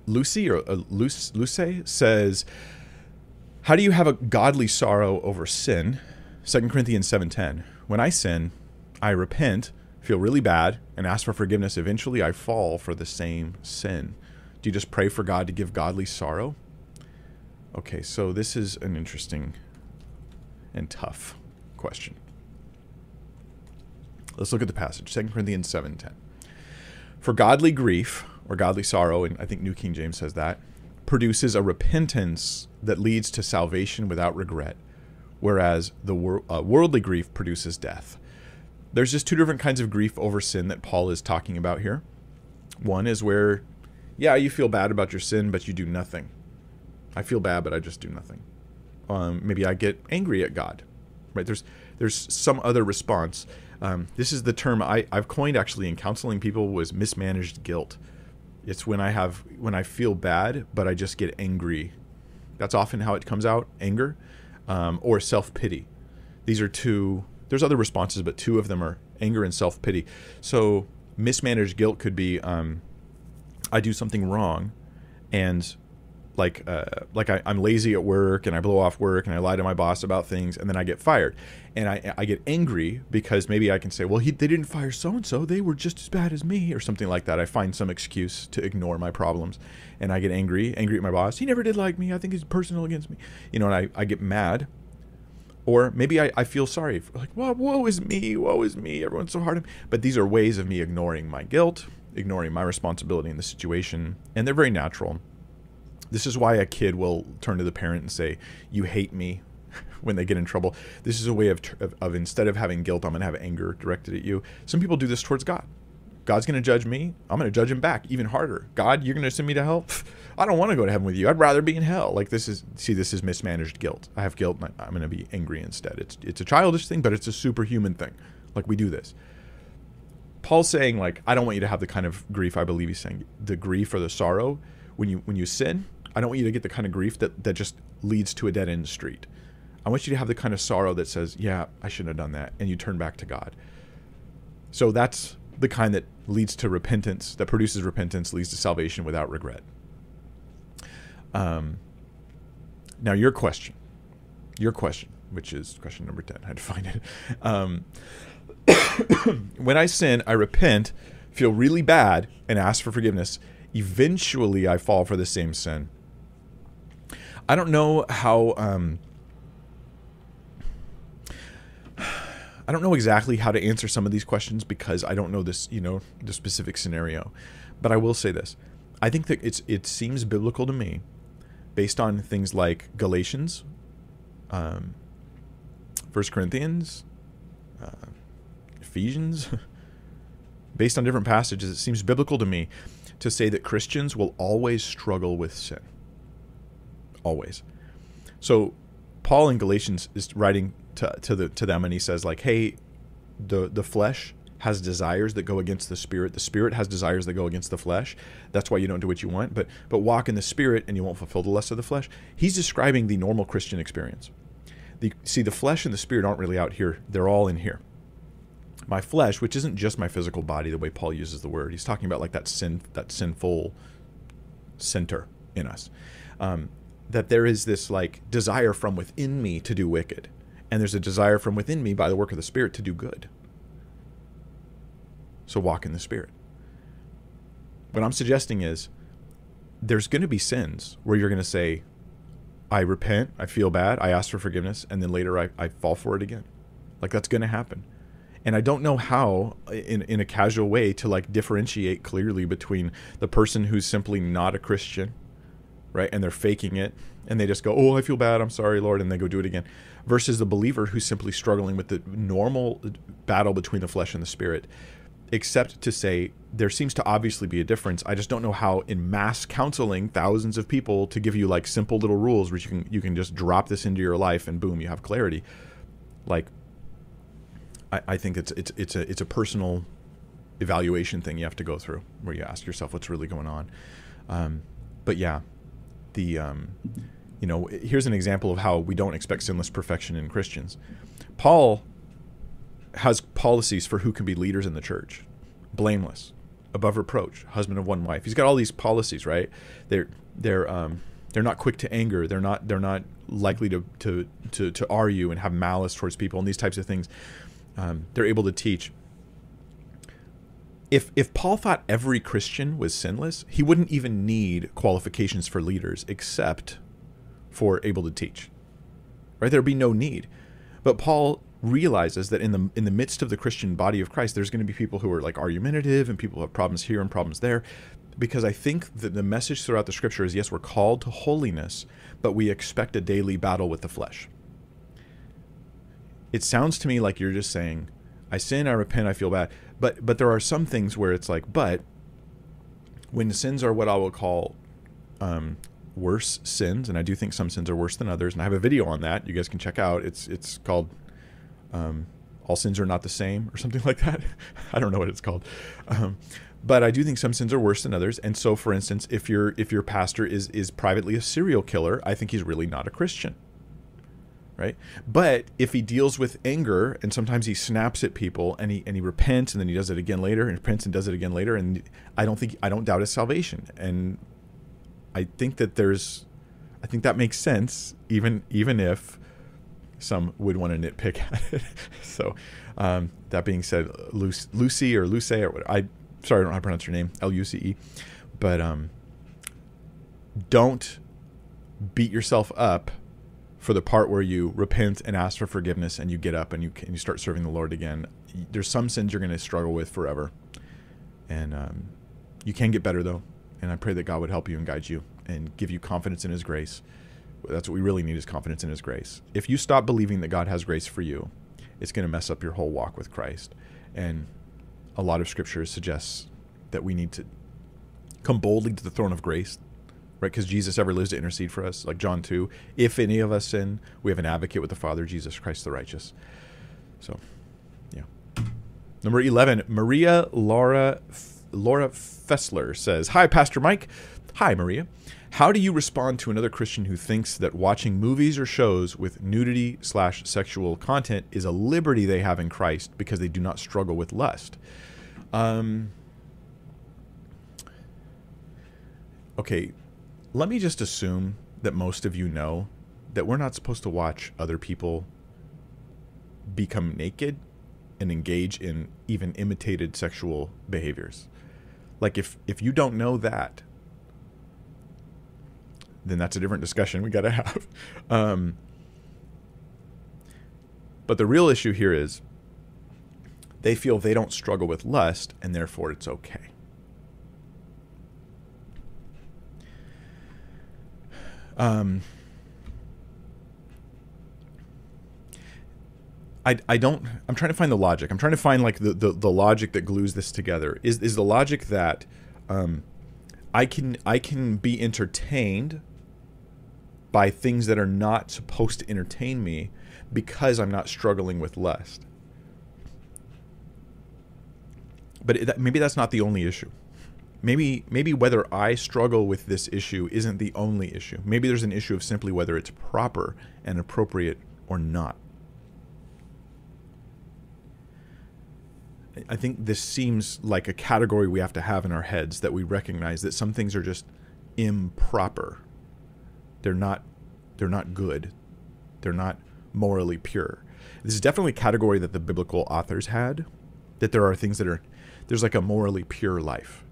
Lucy or uh, Luce, Luce says, "How do you have a godly sorrow over sin?" Second Corinthians seven ten. When I sin, I repent, feel really bad, and ask for forgiveness, eventually I fall for the same sin. Do you just pray for God to give godly sorrow? Okay, so this is an interesting and tough question. Let's look at the passage, 2 Corinthians 7:10. For godly grief or godly sorrow, and I think New King James says that, produces a repentance that leads to salvation without regret, whereas the wor- uh, worldly grief produces death there's just two different kinds of grief over sin that Paul is talking about here. One is where, yeah, you feel bad about your sin, but you do nothing. I feel bad, but I just do nothing. Um, maybe I get angry at God. Right? There's there's some other response. Um, this is the term I, I've coined actually in counseling people was mismanaged guilt. It's when I have when I feel bad, but I just get angry. That's often how it comes out, anger, um, or self pity. These are two there's other responses, but two of them are anger and self pity. So mismanaged guilt could be um, I do something wrong, and like uh, like I, am lazy at work and I blow off work and I lie to my boss about things and then I get fired. And I, I get angry because maybe I can say well he, they didn't fire so and so they were just as bad as me or something like that. I find some excuse to ignore my problems and I get angry angry at my boss. He never did like me. I think he's personal against me. You know and I, I get mad or maybe I, I feel sorry, for, like, well, woe is me, woe is me, everyone's so hard. on me. But these are ways of me ignoring my guilt, ignoring my responsibility in the situation, and they're very natural. This is why a kid will turn to the parent and say, You hate me when they get in trouble. This is a way of, of, of instead of having guilt, I'm going to have anger directed at you. Some people do this towards God. God's going to judge me. I'm going to judge him back even harder. God, you're going to send me to hell? I don't want to go to heaven with you. I'd rather be in hell. Like this is see this is mismanaged guilt. I have guilt I'm going to be angry instead. It's it's a childish thing, but it's a superhuman thing. Like we do this. Paul's saying like I don't want you to have the kind of grief I believe he's saying the grief or the sorrow when you when you sin. I don't want you to get the kind of grief that that just leads to a dead end street. I want you to have the kind of sorrow that says, "Yeah, I shouldn't have done that," and you turn back to God. So that's the kind that leads to repentance, that produces repentance, leads to salvation without regret. Um, now your question, your question, which is question number ten. I had to find it. Um, when I sin, I repent, feel really bad, and ask for forgiveness. Eventually, I fall for the same sin. I don't know how. Um, I don't know exactly how to answer some of these questions because I don't know this, you know, the specific scenario. But I will say this: I think that it's it seems biblical to me, based on things like Galatians, um, First Corinthians, uh, Ephesians. based on different passages, it seems biblical to me to say that Christians will always struggle with sin. Always. So Paul in Galatians is writing to, to the to them and he says like hey the the flesh has desires that go against the spirit. The spirit has desires that go against the flesh. That's why you don't do what you want. But but walk in the spirit and you won't fulfill the lust of the flesh. He's describing the normal christian experience. The see the flesh and the spirit aren't really out here. They're all in here. My flesh which isn't just my physical body the way paul uses the word he's talking about like that sin that sinful center in us. Um, that there is this like desire from within me to do wicked. And there's a desire from within me by the work of the Spirit to do good. So walk in the Spirit. What I'm suggesting is there's going to be sins where you're going to say, I repent, I feel bad, I ask for forgiveness, and then later I, I fall for it again. Like that's going to happen. And I don't know how, in, in a casual way, to like differentiate clearly between the person who's simply not a Christian, right? And they're faking it and they just go, "Oh, I feel bad. I'm sorry, Lord," and they go do it again. Versus the believer who's simply struggling with the normal battle between the flesh and the spirit. Except to say there seems to obviously be a difference. I just don't know how in mass counseling thousands of people to give you like simple little rules which you can you can just drop this into your life and boom, you have clarity. Like I, I think it's it's it's a it's a personal evaluation thing you have to go through where you ask yourself what's really going on. Um, but yeah, the um, you know here's an example of how we don't expect sinless perfection in Christians. Paul has policies for who can be leaders in the church, blameless, above reproach, husband of one wife. He's got all these policies, right? They're they're um, they're not quick to anger. They're not they're not likely to to to, to argue and have malice towards people and these types of things. Um, they're able to teach if if Paul thought every Christian was sinless, he wouldn't even need qualifications for leaders except for able to teach. Right? There'd be no need. But Paul realizes that in the in the midst of the Christian body of Christ, there's going to be people who are like argumentative and people who have problems here and problems there. Because I think that the message throughout the scripture is yes, we're called to holiness, but we expect a daily battle with the flesh. It sounds to me like you're just saying, I sin, I repent, I feel bad. But but there are some things where it's like, but when sins are what I will call um, worse sins, and I do think some sins are worse than others, and I have a video on that you guys can check out. It's it's called um, "All Sins Are Not the Same" or something like that. I don't know what it's called, um, but I do think some sins are worse than others. And so, for instance, if your if your pastor is is privately a serial killer, I think he's really not a Christian right? But if he deals with anger and sometimes he snaps at people and he and he repents and then he does it again later and repents and does it again later and I don't think I don't doubt his salvation and I think that there's I think that makes sense even even if some would want to nitpick at it. so um, that being said, Lucy or Luce or what I sorry I don't know how to pronounce your name L U C E, but um, don't beat yourself up for the part where you repent and ask for forgiveness and you get up and you you start serving the Lord again. There's some sins you're going to struggle with forever, and um, you can get better though. And I pray that God would help you and guide you and give you confidence in His grace. That's what we really need is confidence in His grace. If you stop believing that God has grace for you, it's going to mess up your whole walk with Christ. And a lot of scriptures suggests that we need to come boldly to the throne of grace right? Because Jesus ever lives to intercede for us, like John 2. If any of us sin, we have an advocate with the Father, Jesus Christ the righteous. So, yeah. Number 11, Maria Laura Laura Fessler says, "Hi Pastor Mike. Hi Maria. How do you respond to another Christian who thinks that watching movies or shows with nudity slash sexual content is a liberty they have in Christ because they do not struggle with lust? Um, okay, let me just assume that most of you know that we're not supposed to watch other people become naked and engage in even imitated sexual behaviors. Like if if you don't know that, then that's a different discussion we got to have. Um, but the real issue here is they feel they don't struggle with lust and therefore it's okay. Um, I, I don't I'm trying to find the logic. I'm trying to find like the, the, the logic that glues this together. Is is the logic that um, I can I can be entertained by things that are not supposed to entertain me because I'm not struggling with lust. But it, maybe that's not the only issue. Maybe maybe whether I struggle with this issue isn't the only issue. Maybe there's an issue of simply whether it's proper and appropriate or not. I think this seems like a category we have to have in our heads that we recognize that some things are just improper they're not they're not good. They're not morally pure. This is definitely a category that the biblical authors had that there are things that are there's like a morally pure life.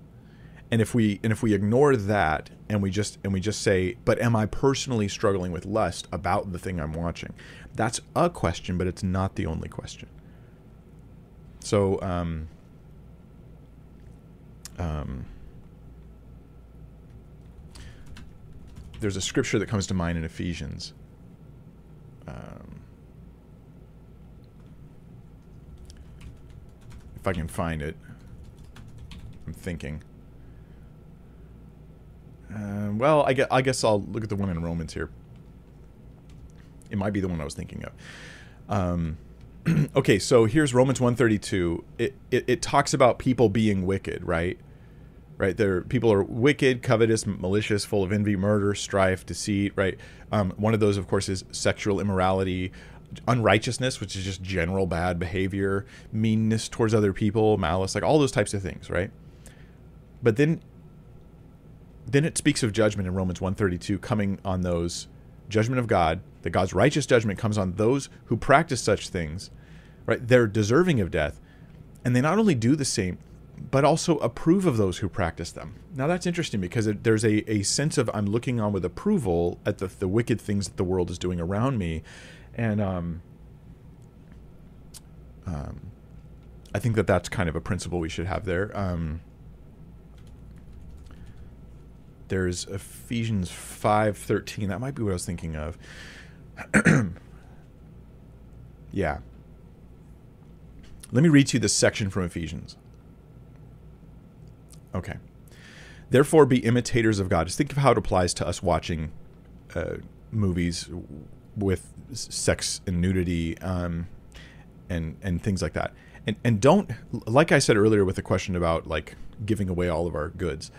And if we and if we ignore that and we just and we just say, but am I personally struggling with lust about the thing I'm watching? That's a question, but it's not the only question. So um um there's a scripture that comes to mind in Ephesians. Um, if I can find it, I'm thinking. Uh, well, I guess, I guess I'll look at the one in Romans here. It might be the one I was thinking of. Um, okay, so here's Romans 132. It, it, it talks about people being wicked, right? Right? There, people are wicked, covetous, malicious, full of envy, murder, strife, deceit, right? Um, one of those, of course, is sexual immorality, unrighteousness, which is just general bad behavior, meanness towards other people, malice, like all those types of things, right? But then, then it speaks of judgment in Romans 132 coming on those judgment of God, that God's righteous judgment comes on those who practice such things, right? They're deserving of death. And they not only do the same, but also approve of those who practice them. Now that's interesting because it, there's a, a sense of I'm looking on with approval at the, the wicked things that the world is doing around me. And um, um, I think that that's kind of a principle we should have there. Um, there's Ephesians 5:13. That might be what I was thinking of. yeah. Let me read to you this section from Ephesians. Okay. Therefore, be imitators of God. Just think of how it applies to us watching uh, movies with sex and nudity um, and and things like that. And and don't like I said earlier with the question about like giving away all of our goods.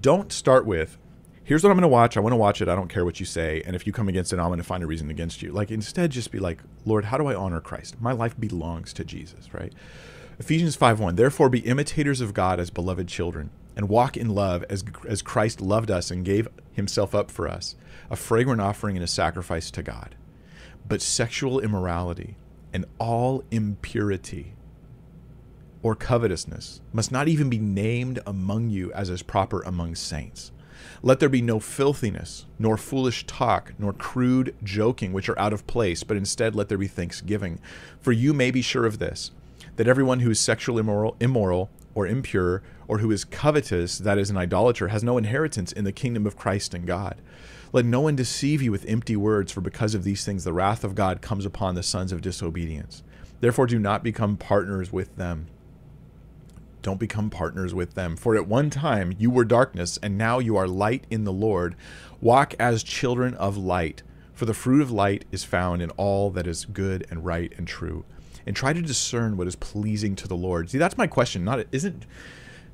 Don't start with here's what I'm going to watch. I want to watch it. I don't care what you say. And if you come against it, I'm going to find a reason against you. Like instead, just be like, Lord, how do I honor Christ? My life belongs to Jesus, right? Ephesians 5:1 Therefore be imitators of God as beloved children and walk in love as as Christ loved us and gave himself up for us a fragrant offering and a sacrifice to God but sexual immorality and all impurity or covetousness must not even be named among you as is proper among saints let there be no filthiness, nor foolish talk, nor crude joking, which are out of place, but instead let there be thanksgiving. For you may be sure of this that everyone who is sexually immoral, immoral or impure, or who is covetous, that is, an idolater, has no inheritance in the kingdom of Christ and God. Let no one deceive you with empty words, for because of these things the wrath of God comes upon the sons of disobedience. Therefore, do not become partners with them. Don't become partners with them. For at one time you were darkness, and now you are light in the Lord. Walk as children of light, for the fruit of light is found in all that is good and right and true and try to discern what is pleasing to the Lord. See, that's my question. Not isn't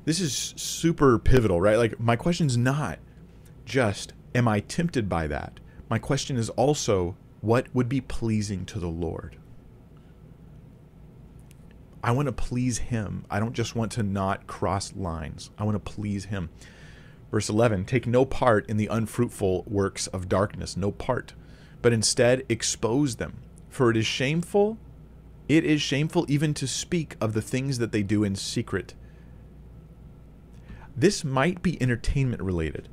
this is super pivotal, right? Like my question's not just am I tempted by that? My question is also what would be pleasing to the Lord? I want to please him. I don't just want to not cross lines. I want to please him. Verse 11 Take no part in the unfruitful works of darkness, no part, but instead expose them. For it is shameful, it is shameful even to speak of the things that they do in secret. This might be entertainment related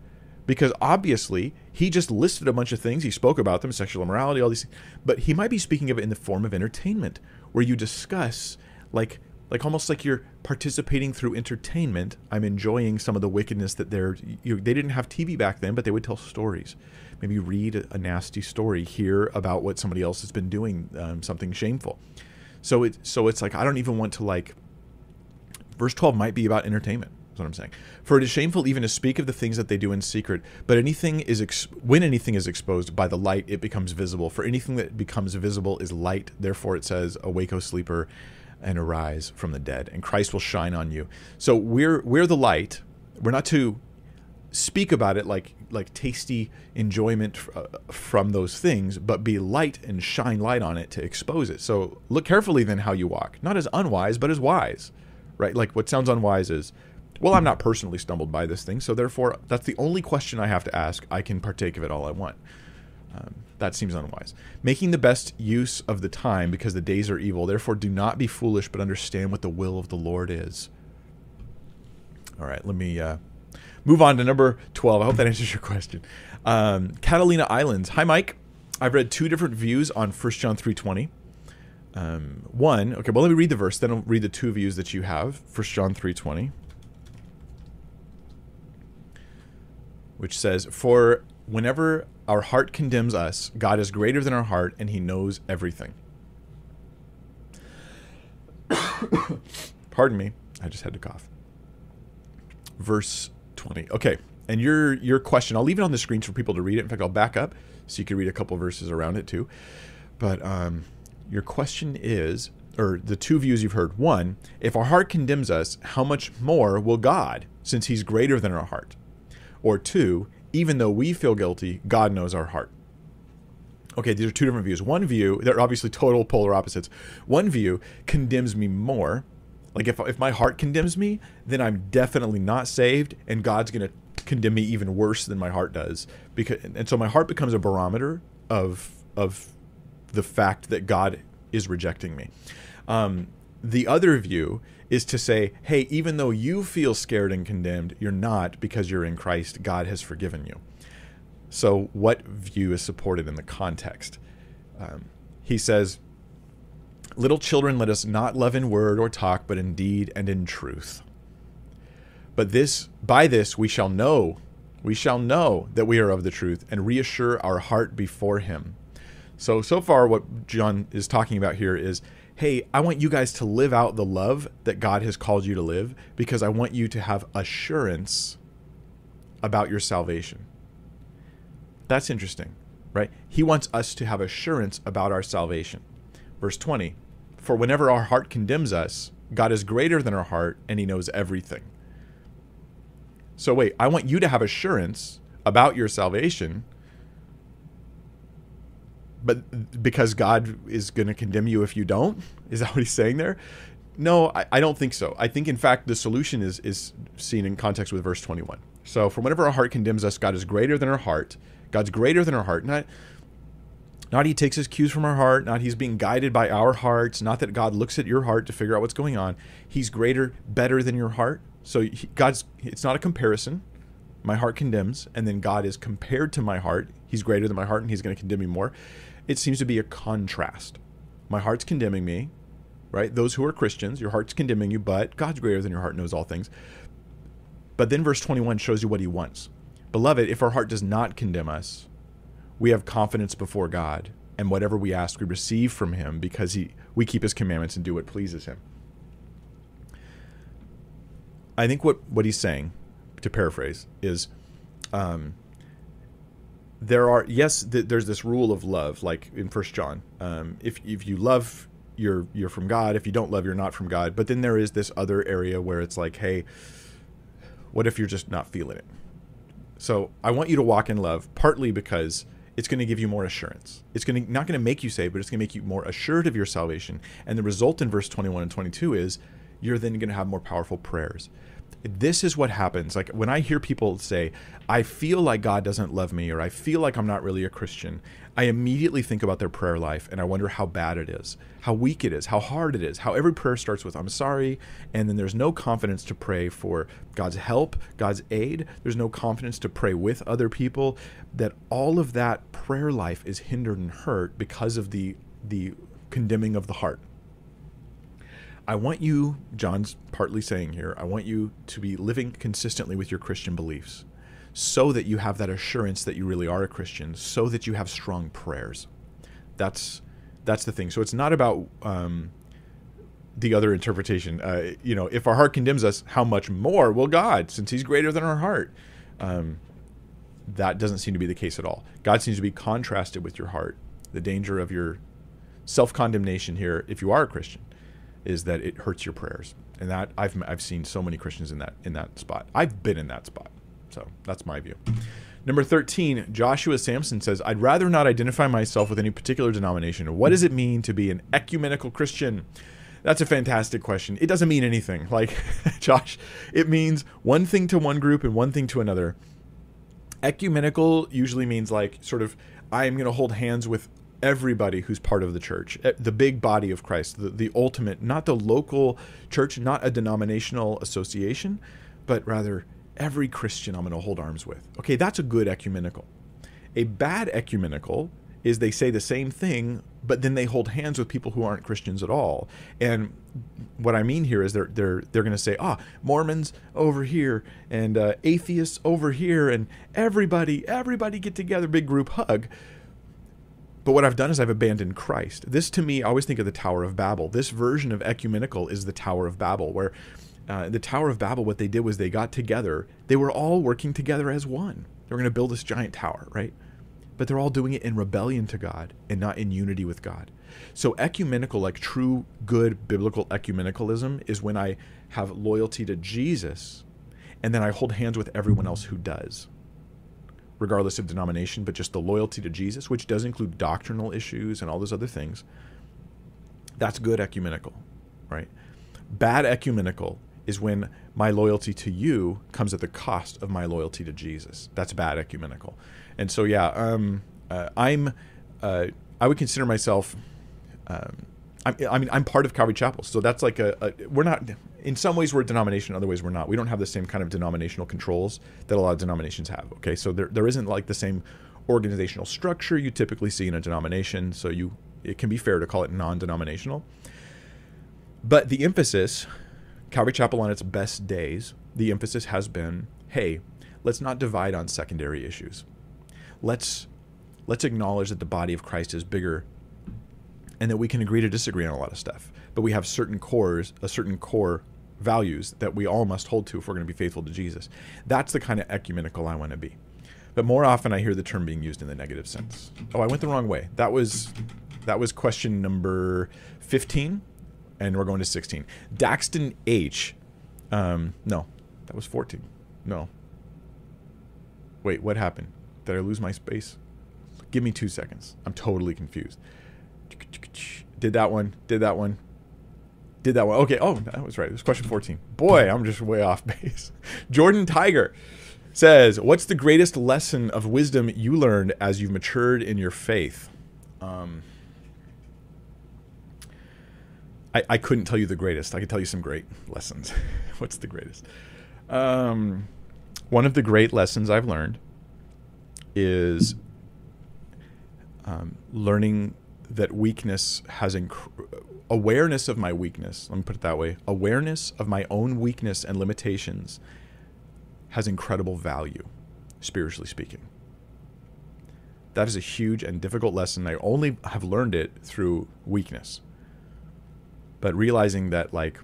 because obviously he just listed a bunch of things. He spoke about them, sexual immorality, all these things, but he might be speaking of it in the form of entertainment where you discuss like like almost like you're participating through entertainment. I'm enjoying some of the wickedness that they're. You they didn't have TV back then, but they would tell stories. Maybe read a, nasty story, hear about what somebody else has been doing, um, something shameful. So it so it's like I don't even want to like. Verse twelve might be about entertainment. That's what I'm saying. For it is shameful even to speak of the things that they do in secret. But anything is ex- when anything is exposed by the light, it becomes visible. For anything that becomes visible is light. Therefore, it says, "Awake, O sleeper." and arise from the dead, and Christ will shine on you. So we're we're the light. We're not to speak about it like like tasty enjoyment uh, from those things, but be light and shine light on it to expose it. So look carefully then how you walk, not as unwise, but as wise, right? Like what sounds unwise is, well, I'm not personally stumbled by this thing, so therefore that's the only question I have to ask. I can partake of it all I want. Um, that seems unwise. Making the best use of the time because the days are evil. Therefore, do not be foolish, but understand what the will of the Lord is. All right, let me uh, move on to number 12. I hope that answers your question. Um, Catalina Islands. Hi, Mike. I've read two different views on 1 John 3.20. Um, one, okay, well, let me read the verse, then I'll read the two views that you have. 1 John 3.20. Which says, For whenever our heart condemns us, God is greater than our heart and he knows everything. Pardon me. I just had to cough. Verse 20. Okay. And your your question, I'll leave it on the screen for people to read it. In fact, I'll back up so you can read a couple verses around it too. But um, your question is, or the two views you've heard. One, if our heart condemns us, how much more will God, since He's greater than our heart? Or two, even though we feel guilty, God knows our heart. Okay, these are two different views. One view, they're obviously total polar opposites. One view condemns me more. Like if, if my heart condemns me, then I'm definitely not saved, and God's to condemn me even worse than my heart does. Because and so my heart becomes a barometer of of the fact that God is rejecting me. Um, the other view is to say, hey, even though you feel scared and condemned, you're not because you're in Christ. God has forgiven you. So, what view is supported in the context? Um, he says, Little children, let us not love in word or talk, but in deed and in truth. But this, by this, we shall know, we shall know that we are of the truth and reassure our heart before Him. So, so far, what John is talking about here is hey, I want you guys to live out the love that God has called you to live because I want you to have assurance about your salvation. That's interesting, right? He wants us to have assurance about our salvation. Verse 20 For whenever our heart condemns us, God is greater than our heart and he knows everything. So, wait, I want you to have assurance about your salvation but because God is going to condemn you if you don't? Is that what he's saying there? No, I, I, don't think so. I think, in fact, the solution is is seen in context with verse 21. So, for whenever our heart condemns us, God is greater than our heart. God's greater than our heart. Not, not he takes his cues from our heart. Not he's being guided by our hearts. Not that God looks at your heart to figure out what's going on. He's greater, better than your heart. So, he, God's. It's not a comparison. My heart condemns, and then God is compared to my heart. He's greater than my heart, and he's going to condemn me more it seems to be a contrast. My heart's condemning me, right? Those who are Christians, your heart's condemning you, but God's greater than your heart knows all things. But then verse 21 shows you what he wants. Beloved, if our heart does not condemn us, we have confidence before God, and whatever we ask, we receive from him because he, we keep his commandments and do what pleases him. I think what, what he's saying, to paraphrase, is um, there are yes th- there's this rule of love like in first john um, if, if you love you're you're from God. If you don't love, you're not from God. But then there is this other area where it's like, hey, what if you're just not feeling it? So I want you to walk in love, partly because it's going to give you more assurance. It's going to not going to make you saved, but it's going to make you more assured of your salvation. And the result in verse 21 and 22 is you're then going to have more powerful prayers this is what happens. Like when I hear people say, I feel like God doesn't love me, or I feel like I'm not really a Christian, I immediately think about their prayer life and I wonder how bad it is, how weak it is, how hard it is, how every prayer starts with, I'm sorry, and then there's no confidence to pray for God's help, God's aid. There's no confidence to pray with other people. That all of that prayer life is hindered and hurt because of the the condemning of the heart. I want you, John's partly saying here, I want you to be living consistently with your Christian beliefs so that you have that assurance that you really are a Christian, so that you have strong prayers. That's that's the thing. So it's not about um, the other interpretation. Uh, you know, if our heart condemns us, how much more will God, since He's greater than our heart? Um, that doesn't seem to be the case at all. God seems to be contrasted with your heart. The danger of your self condemnation here, if you are a Christian, is that it hurts your prayers. And that I've I've seen so many Christians in that in that spot. I've been in that spot. So that's my view. Number 13, Joshua Sampson says, I'd rather not identify myself with any particular denomination. What does it mean to be an ecumenical Christian? That's a fantastic question. It doesn't mean anything. Like, Josh, it means one thing to one group and one thing to another. Ecumenical usually means like sort of, I am going to hold hands with everybody who's part of the church, eh, the big body of Christ, the, the ultimate, not the local church, not a denominational association, but rather every Christian I'm going to hold arms with. Okay, that's a good ecumenical. A bad ecumenical is they say the same thing, but then they hold hands with people who aren't Christians at all. And what I mean here is they're they're they're going to say, ah, Mormons over here and uh, atheists over here, and everybody everybody get together, big group hug. But what I've done is I've abandoned Christ. This to me, I always think of the Tower of Babel. This version of ecumenical is the Tower of Babel, where uh, the Tower of Babel, what they did was they got together. They were all working together as one. They were going to build this giant tower, right? But they're all doing it in rebellion to God and not in unity with God. So, ecumenical, like true, good biblical ecumenicalism, is when I have loyalty to Jesus and then I hold hands with everyone else who does regardless of denomination, but just the loyalty to Jesus, which does include doctrinal issues and all those other things. That's good ecumenical, right? Bad ecumenical is when my loyalty to you comes at the cost of my loyalty to Jesus. That's bad ecumenical. And so, yeah, um, uh, I'm, uh, I would consider myself, um, I, mean, I'm part of Calvary Chapel. So that's like a, a, we're not, in some ways we're a denomination, other ways we're not. We don't have the same kind of denominational controls that a lot of denominations have. Okay, so there, there isn't like the same organizational structure you typically see in a denomination. So you it can be fair to call it non-denominational. But the emphasis, Calvary Chapel on its best days, the emphasis has been, hey, let's not divide on secondary issues. Let's let's acknowledge that the body of Christ is bigger and that we can agree to disagree on a lot of stuff. But we have certain cores, a certain core values that we all must hold to if we're going to be faithful to Jesus. That's the kind of ecumenical I want to be. But more often I hear the term being used in the negative sense. Oh, I went the wrong way. That was that was question number 15 and we're going to 16. Daxton H. Um, no, that was 14. No. Wait, what happened? Did I lose my space? Give me two seconds. I'm totally confused. Did that one. Did that one. Did that one. Okay. Oh, that was right. It was question 14. Boy, I'm just way off base. Jordan Tiger says, What's the greatest lesson of wisdom you learned as you've matured in your faith? Um, I, I couldn't tell you the greatest. I could tell you some great lessons. What's the greatest? Um, one of the great lessons I've learned is um, learning that weakness has inc- awareness of my weakness. Let me put it that way. Awareness of my own weakness and limitations has incredible value, spiritually speaking. That is a huge and difficult lesson. I only have learned it through weakness. But realizing that, like,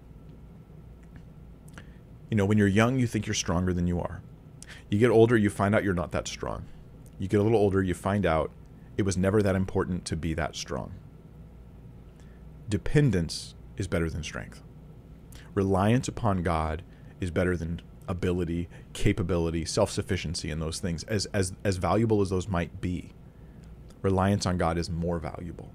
you know, when you're young, you think you're stronger than you are. You get older, you find out you're not that strong. You get a little older, you find out it was never that important to be that strong. dependence is better than strength. Reliance upon God is better than ability, capability, self-sufficiency and those things as as as valuable as those might be. Reliance on God is more valuable.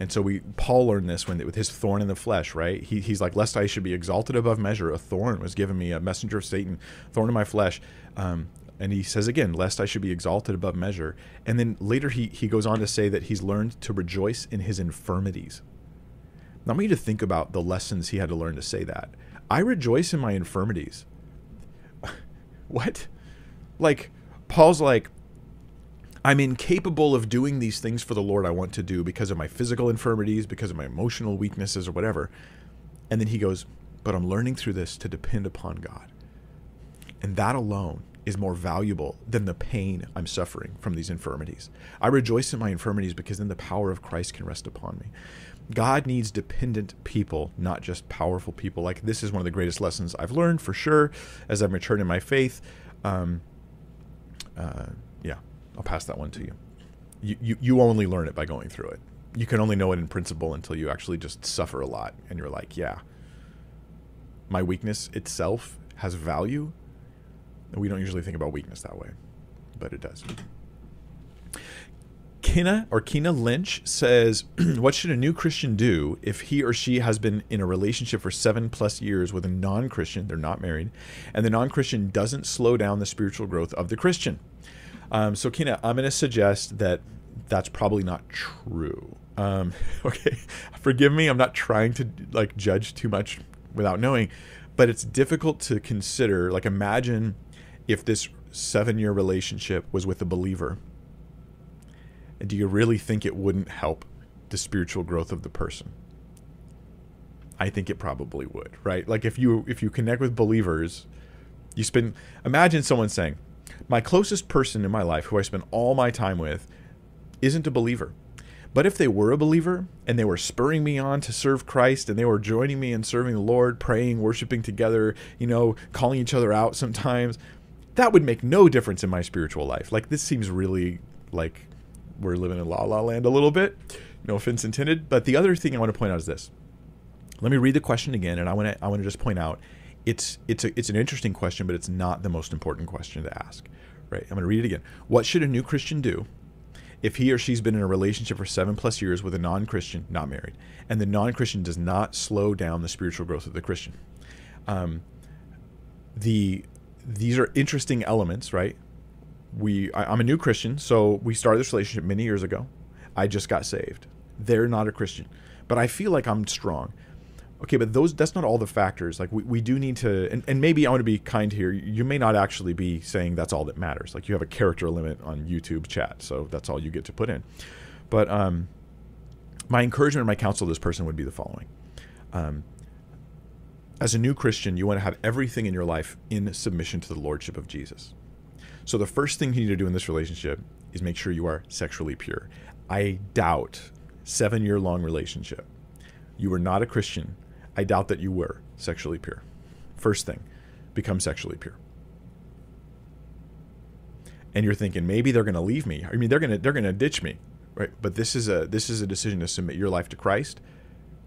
And so we Paul learned this when with his thorn in the flesh, right? He, he's like, lest I should be exalted above measure, a thorn was given me, a messenger of Satan, thorn in my flesh. Um, and he says again, lest I should be exalted above measure. And then later he he goes on to say that he's learned to rejoice in his infirmities. Now I want you to think about the lessons he had to learn to say that. I rejoice in my infirmities. what? Like Paul's like, I'm incapable of doing these things for the Lord I want to do because of my physical infirmities, because of my emotional weaknesses, or whatever. And then he goes, But I'm learning through this to depend upon God. And that alone is more valuable than the pain I'm suffering from these infirmities. I rejoice in my infirmities because then the power of Christ can rest upon me. God needs dependent people, not just powerful people. Like this is one of the greatest lessons I've learned for sure as I've matured in my faith. Um, uh, yeah, I'll pass that one to you. You, you. you only learn it by going through it. You can only know it in principle until you actually just suffer a lot and you're like, yeah, my weakness itself has value. We don't usually think about weakness that way, but it does. Kina or Kina Lynch says, What should a new Christian do if he or she has been in a relationship for seven plus years with a non Christian, they're not married, and the non Christian doesn't slow down the spiritual growth of the Christian? Um, so, Kina, I'm going to suggest that that's probably not true. Um, okay, forgive me. I'm not trying to like judge too much without knowing, but it's difficult to consider. Like, imagine if this seven year relationship was with a believer. Do you really think it wouldn't help the spiritual growth of the person? I think it probably would, right? Like if you if you connect with believers, you spend imagine someone saying, my closest person in my life who I spend all my time with isn't a believer. But if they were a believer and they were spurring me on to serve Christ and they were joining me in serving the Lord, praying, worshiping together, you know, calling each other out sometimes, that would make no difference in my spiritual life. Like this seems really like we're living in la la land a little bit. No offense intended. But the other thing I want to point out is this. Let me read the question again, and I want to I want to just point out it's it's a, it's an interesting question, but it's not the most important question to ask. Right? I'm going to read it again. What should a new Christian do if he or she's been in a relationship for seven plus years with a non-Christian, not married, and the non-Christian does not slow down the spiritual growth of the Christian? Um, the these are interesting elements, right? We I, I'm a new Christian, so we started this relationship many years ago. I just got saved. They're not a Christian, but I feel like I'm strong. Okay but those that's not all the factors. Like we, we do need to and, and maybe i want to be kind here. You may not actually be saying that's all that matters. Like you have a character limit on youtube chat so that's all you get to put in. But um, my encouragement and my counsel to this person would be the following. Um, as a new christian you want to have everything in your life in submission to the lordship of jesus so the first thing you need to do in this relationship is make sure you are sexually pure i doubt seven year long relationship you are not a christian I doubt that you were sexually pure. First thing, become sexually pure. And you're thinking maybe they're going to leave me. I mean, they're going to they're going to ditch me, right? But this is a this is a decision to submit your life to Christ,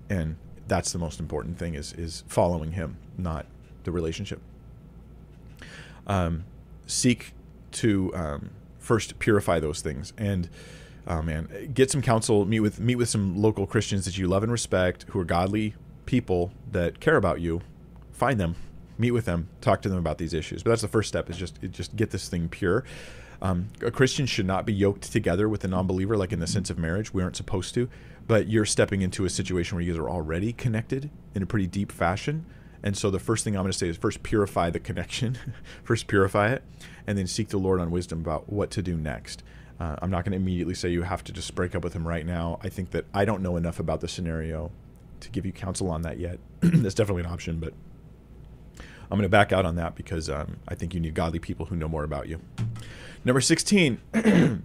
and that's the most important thing is is following Him, not the relationship. Um, seek to um, first purify those things and oh man get some counsel meet with meet with some local christians that you love and respect who are godly people that care about you, find them, meet with them, talk to them about these issues. But that's the first step is just just get this thing pure. Um, a Christian should not be yoked together with a non-believer, like in the sense of marriage. We aren't supposed to, but you're stepping into a situation where you guys are already connected in a pretty deep fashion. And so the first thing I'm going to say is first purify the connection, first purify it, and then seek the Lord on wisdom about what to do next. Uh, I'm not going to immediately say you have to just break up with him right now. I think that I don't know enough about the scenario to give you counsel on that yet. That's definitely an option, but I'm going to back out on that because um, I think you need godly people who know more about you. Number 16. and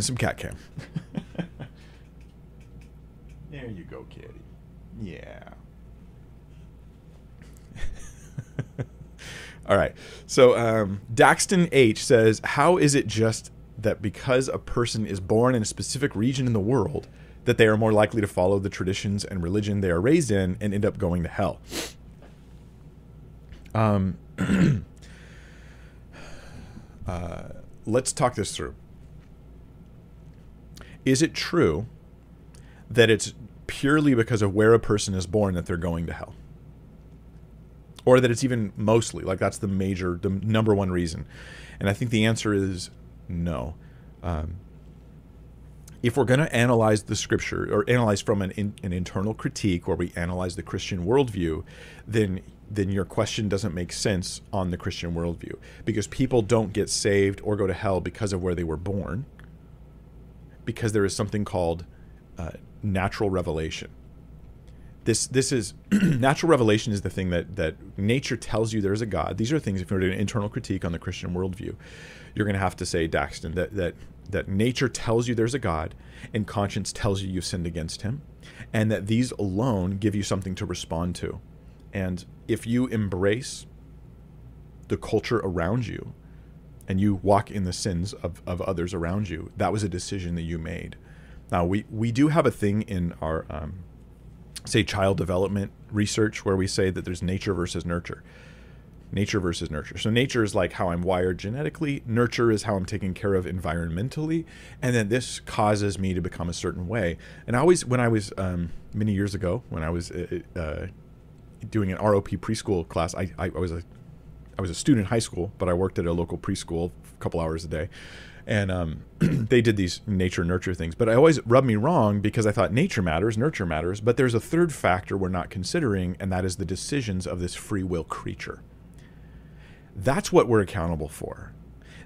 some cat cam. there you go, kitty. Yeah. All right. So um, Daxton H says, "How is it just that because a person is born in a specific region in the world, that they are more likely to follow the traditions and religion they are raised in and end up going to hell. Um, uh, let's talk this through. Is it true that it's purely because of where a person is born that they're going to hell? Or that it's even mostly, like that's the major, the number one reason? And I think the answer is no. Um, if we're going to analyze the scripture or analyze from an, in, an internal critique where we analyze the Christian worldview, then then your question doesn't make sense on the Christian worldview because people don't get saved or go to hell because of where they were born, because there is something called uh, natural revelation. This this is natural revelation is the thing that that nature tells you there's a God. These are things if you're doing an internal critique on the Christian worldview, you're going to have to say Daxton that that that nature tells you there's a God and conscience tells you you've sinned against him and that these alone give you something to respond to. And if you embrace the culture around you and you walk in the sins of, of others around you, that was a decision that you made. Now, we, we do have a thing in our, um, say, child development research where we say that there's nature versus nurture nature versus nurture. So nature is like how I'm wired genetically, nurture is how I'm taken care of environmentally, and then this causes me to become a certain way. And I always, when I was um, many years ago, when I was uh, uh doing an ROP preschool class, I, I, I, was a I was a student in high school, but I worked at a local preschool a couple hours a day. And um, they did these nature nurture things, but I always rubbed me wrong because I thought nature matters, nurture matters. But there's a third factor we're not considering, and that is the decisions of this free will creature. That's what we're accountable for.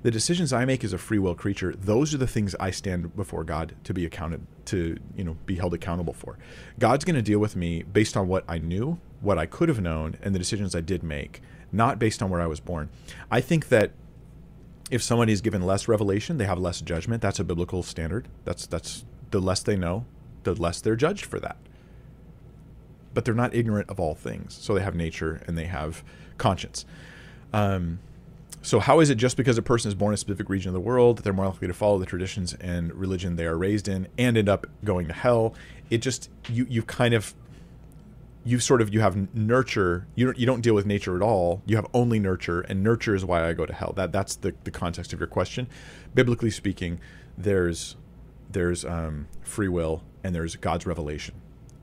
The decisions I make as a free will creature, those are the things I stand before God to be accounted to, you know, be held accountable for. God's going to deal with me based on what I knew, what I could have known, and the decisions I did make, not based on where I was born. I think that if somebody is given less revelation, they have less judgment. That's a biblical standard. That's that's the less they know, the less they're judged for that. But they're not ignorant of all things. So they have nature and they have conscience. Um, so, how is it just because a person is born in a specific region of the world that they're more likely to follow the traditions and religion they are raised in and end up going to hell? It just you you kind of you sort of you have nurture you don't, you don't deal with nature at all. You have only nurture and nurture is why i go to hell. That that's the, the context of your question. Biblically speaking there's there's um, free will and there's god's revelation.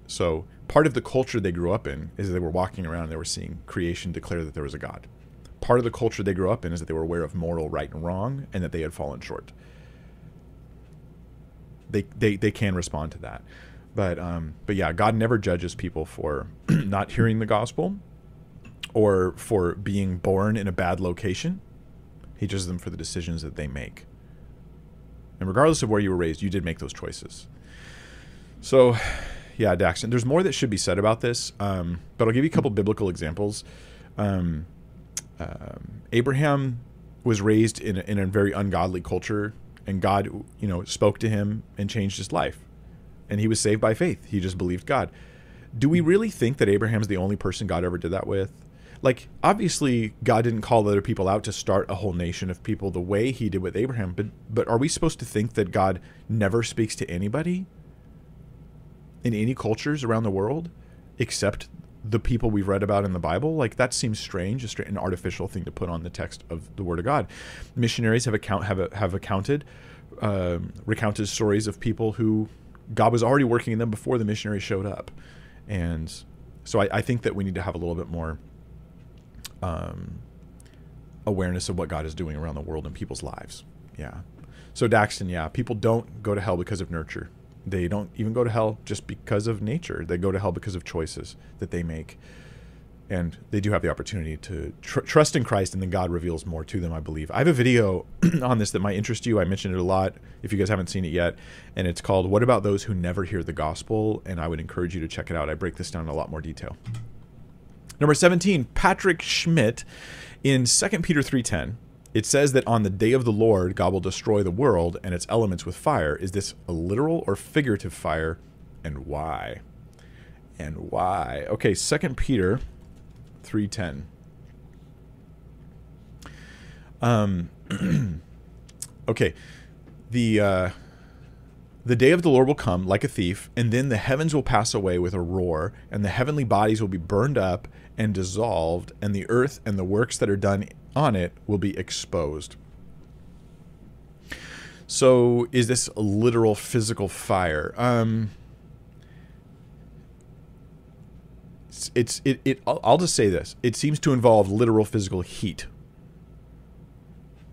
So part of the culture they grew up in is they were walking around and they were seeing creation declare that there was a god part of the culture they grew up in is that they were aware of moral right and wrong and that they had fallen short. They they, they can respond to that. But um, but yeah, God never judges people for not hearing the gospel or for being born in a bad location. He judges them for the decisions that they make. And regardless of where you were raised, you did make those choices. So, yeah, Daxton, there's more that should be said about this, um, but I'll give you a couple biblical examples. Um, um, Abraham was raised in a, in a very ungodly culture, and God, you know, spoke to him and changed his life, and he was saved by faith. He just believed God. Do we really think that Abraham's the only person God ever did that with? Like, obviously, God didn't call other people out to start a whole nation of people the way He did with Abraham. But but are we supposed to think that God never speaks to anybody in any cultures around the world, except the people we've read about in the Bible, like that seems strange, just an artificial thing to put on the text of the Word of God. Missionaries have account have have accounted, um, recounted stories of people who God was already working in them before the missionaries showed up, and so I, I think that we need to have a little bit more um, awareness of what God is doing around the world in people's lives. Yeah. So Daxton, yeah, people don't go to hell because of nurture. They don't even go to hell just because of nature. They go to hell because of choices that they make. And they do have the opportunity to tr- trust in Christ, and then God reveals more to them, I believe. I have a video on this that might interest you. I mentioned it a lot if you guys haven't seen it yet. And it's called What About Those Who Never Hear the Gospel? And I would encourage you to check it out. I break this down in a lot more detail. Number 17, Patrick Schmidt in 2 Peter 3.10 it says that on the day of the Lord, God will destroy the world and its elements with fire. Is this a literal or figurative fire, and why? And why? Okay, Second Peter three ten. Um, okay, the uh, the day of the Lord will come like a thief, and then the heavens will pass away with a roar, and the heavenly bodies will be burned up and dissolved, and the earth and the works that are done on it will be exposed. So, is this a literal physical fire? Um, it's, it's it, it I'll, I'll just say this: it seems to involve literal physical heat.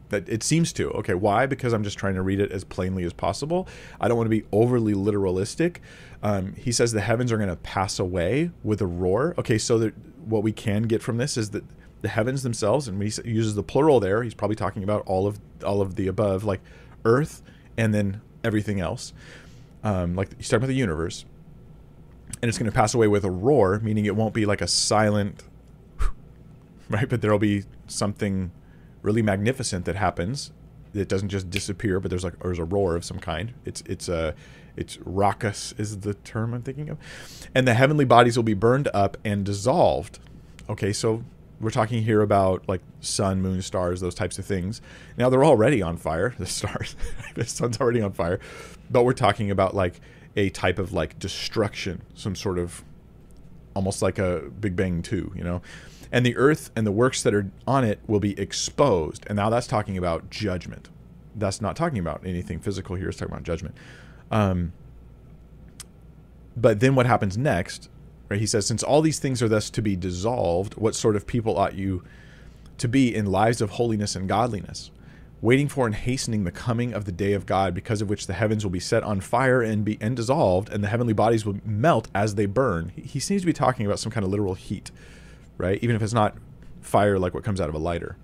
That it seems to. Okay, why? Because I'm just trying to read it as plainly as possible. I don't want to be overly literalistic. Um, he says the heavens are going to pass away with a roar. Okay, so that what we can get from this is that the heavens themselves, and when he uses the plural there. He's probably talking about all of all of the above, like Earth and then everything else. Um, like he's talking about the universe, and it's going to pass away with a roar, meaning it won't be like a silent, right? But there'll be something really magnificent that happens. It doesn't just disappear, but there's like there's a roar of some kind. It's it's a it's raucous is the term I'm thinking of, and the heavenly bodies will be burned up and dissolved. Okay, so we're talking here about like sun, moon, stars, those types of things. Now they're already on fire. The stars, the sun's already on fire, but we're talking about like a type of like destruction, some sort of almost like a Big Bang 2, you know and the earth and the works that are on it will be exposed. And now that's talking about judgment. That's not talking about anything physical here. It's talking about judgment. Um, but then what happens next? Right? He says, since all these things are thus to be dissolved, what sort of people ought you to be in lives of holiness and godliness? waiting for and hastening the coming of the day of God, because of which the heavens will be set on fire and be and dissolved, and the heavenly bodies will melt as they burn. He seems to be talking about some kind of literal heat right? Even if it's not fire like what comes out of a lighter.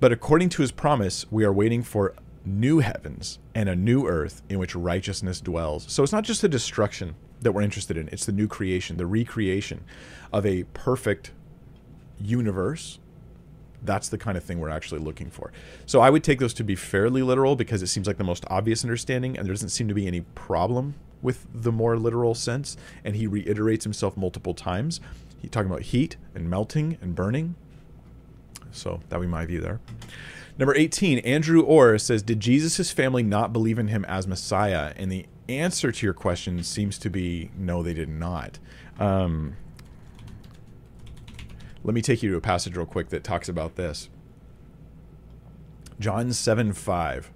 But according to his promise, we are waiting for new heavens and a new earth in which righteousness dwells. So it's not just the destruction that we're interested in, it's the new creation, the recreation of a perfect universe. That's the kind of thing we're actually looking for. So I would take those to be fairly literal because it seems like the most obvious understanding, and there doesn't seem to be any problem with the more literal sense. And he reiterates himself multiple times. He's talking about heat and melting and burning. So that would be my view there. Number 18, Andrew Orr says, Did Jesus' family not believe in him as Messiah? And the answer to your question seems to be no, they did not. Um, let me take you to a passage real quick that talks about this. John 7 5.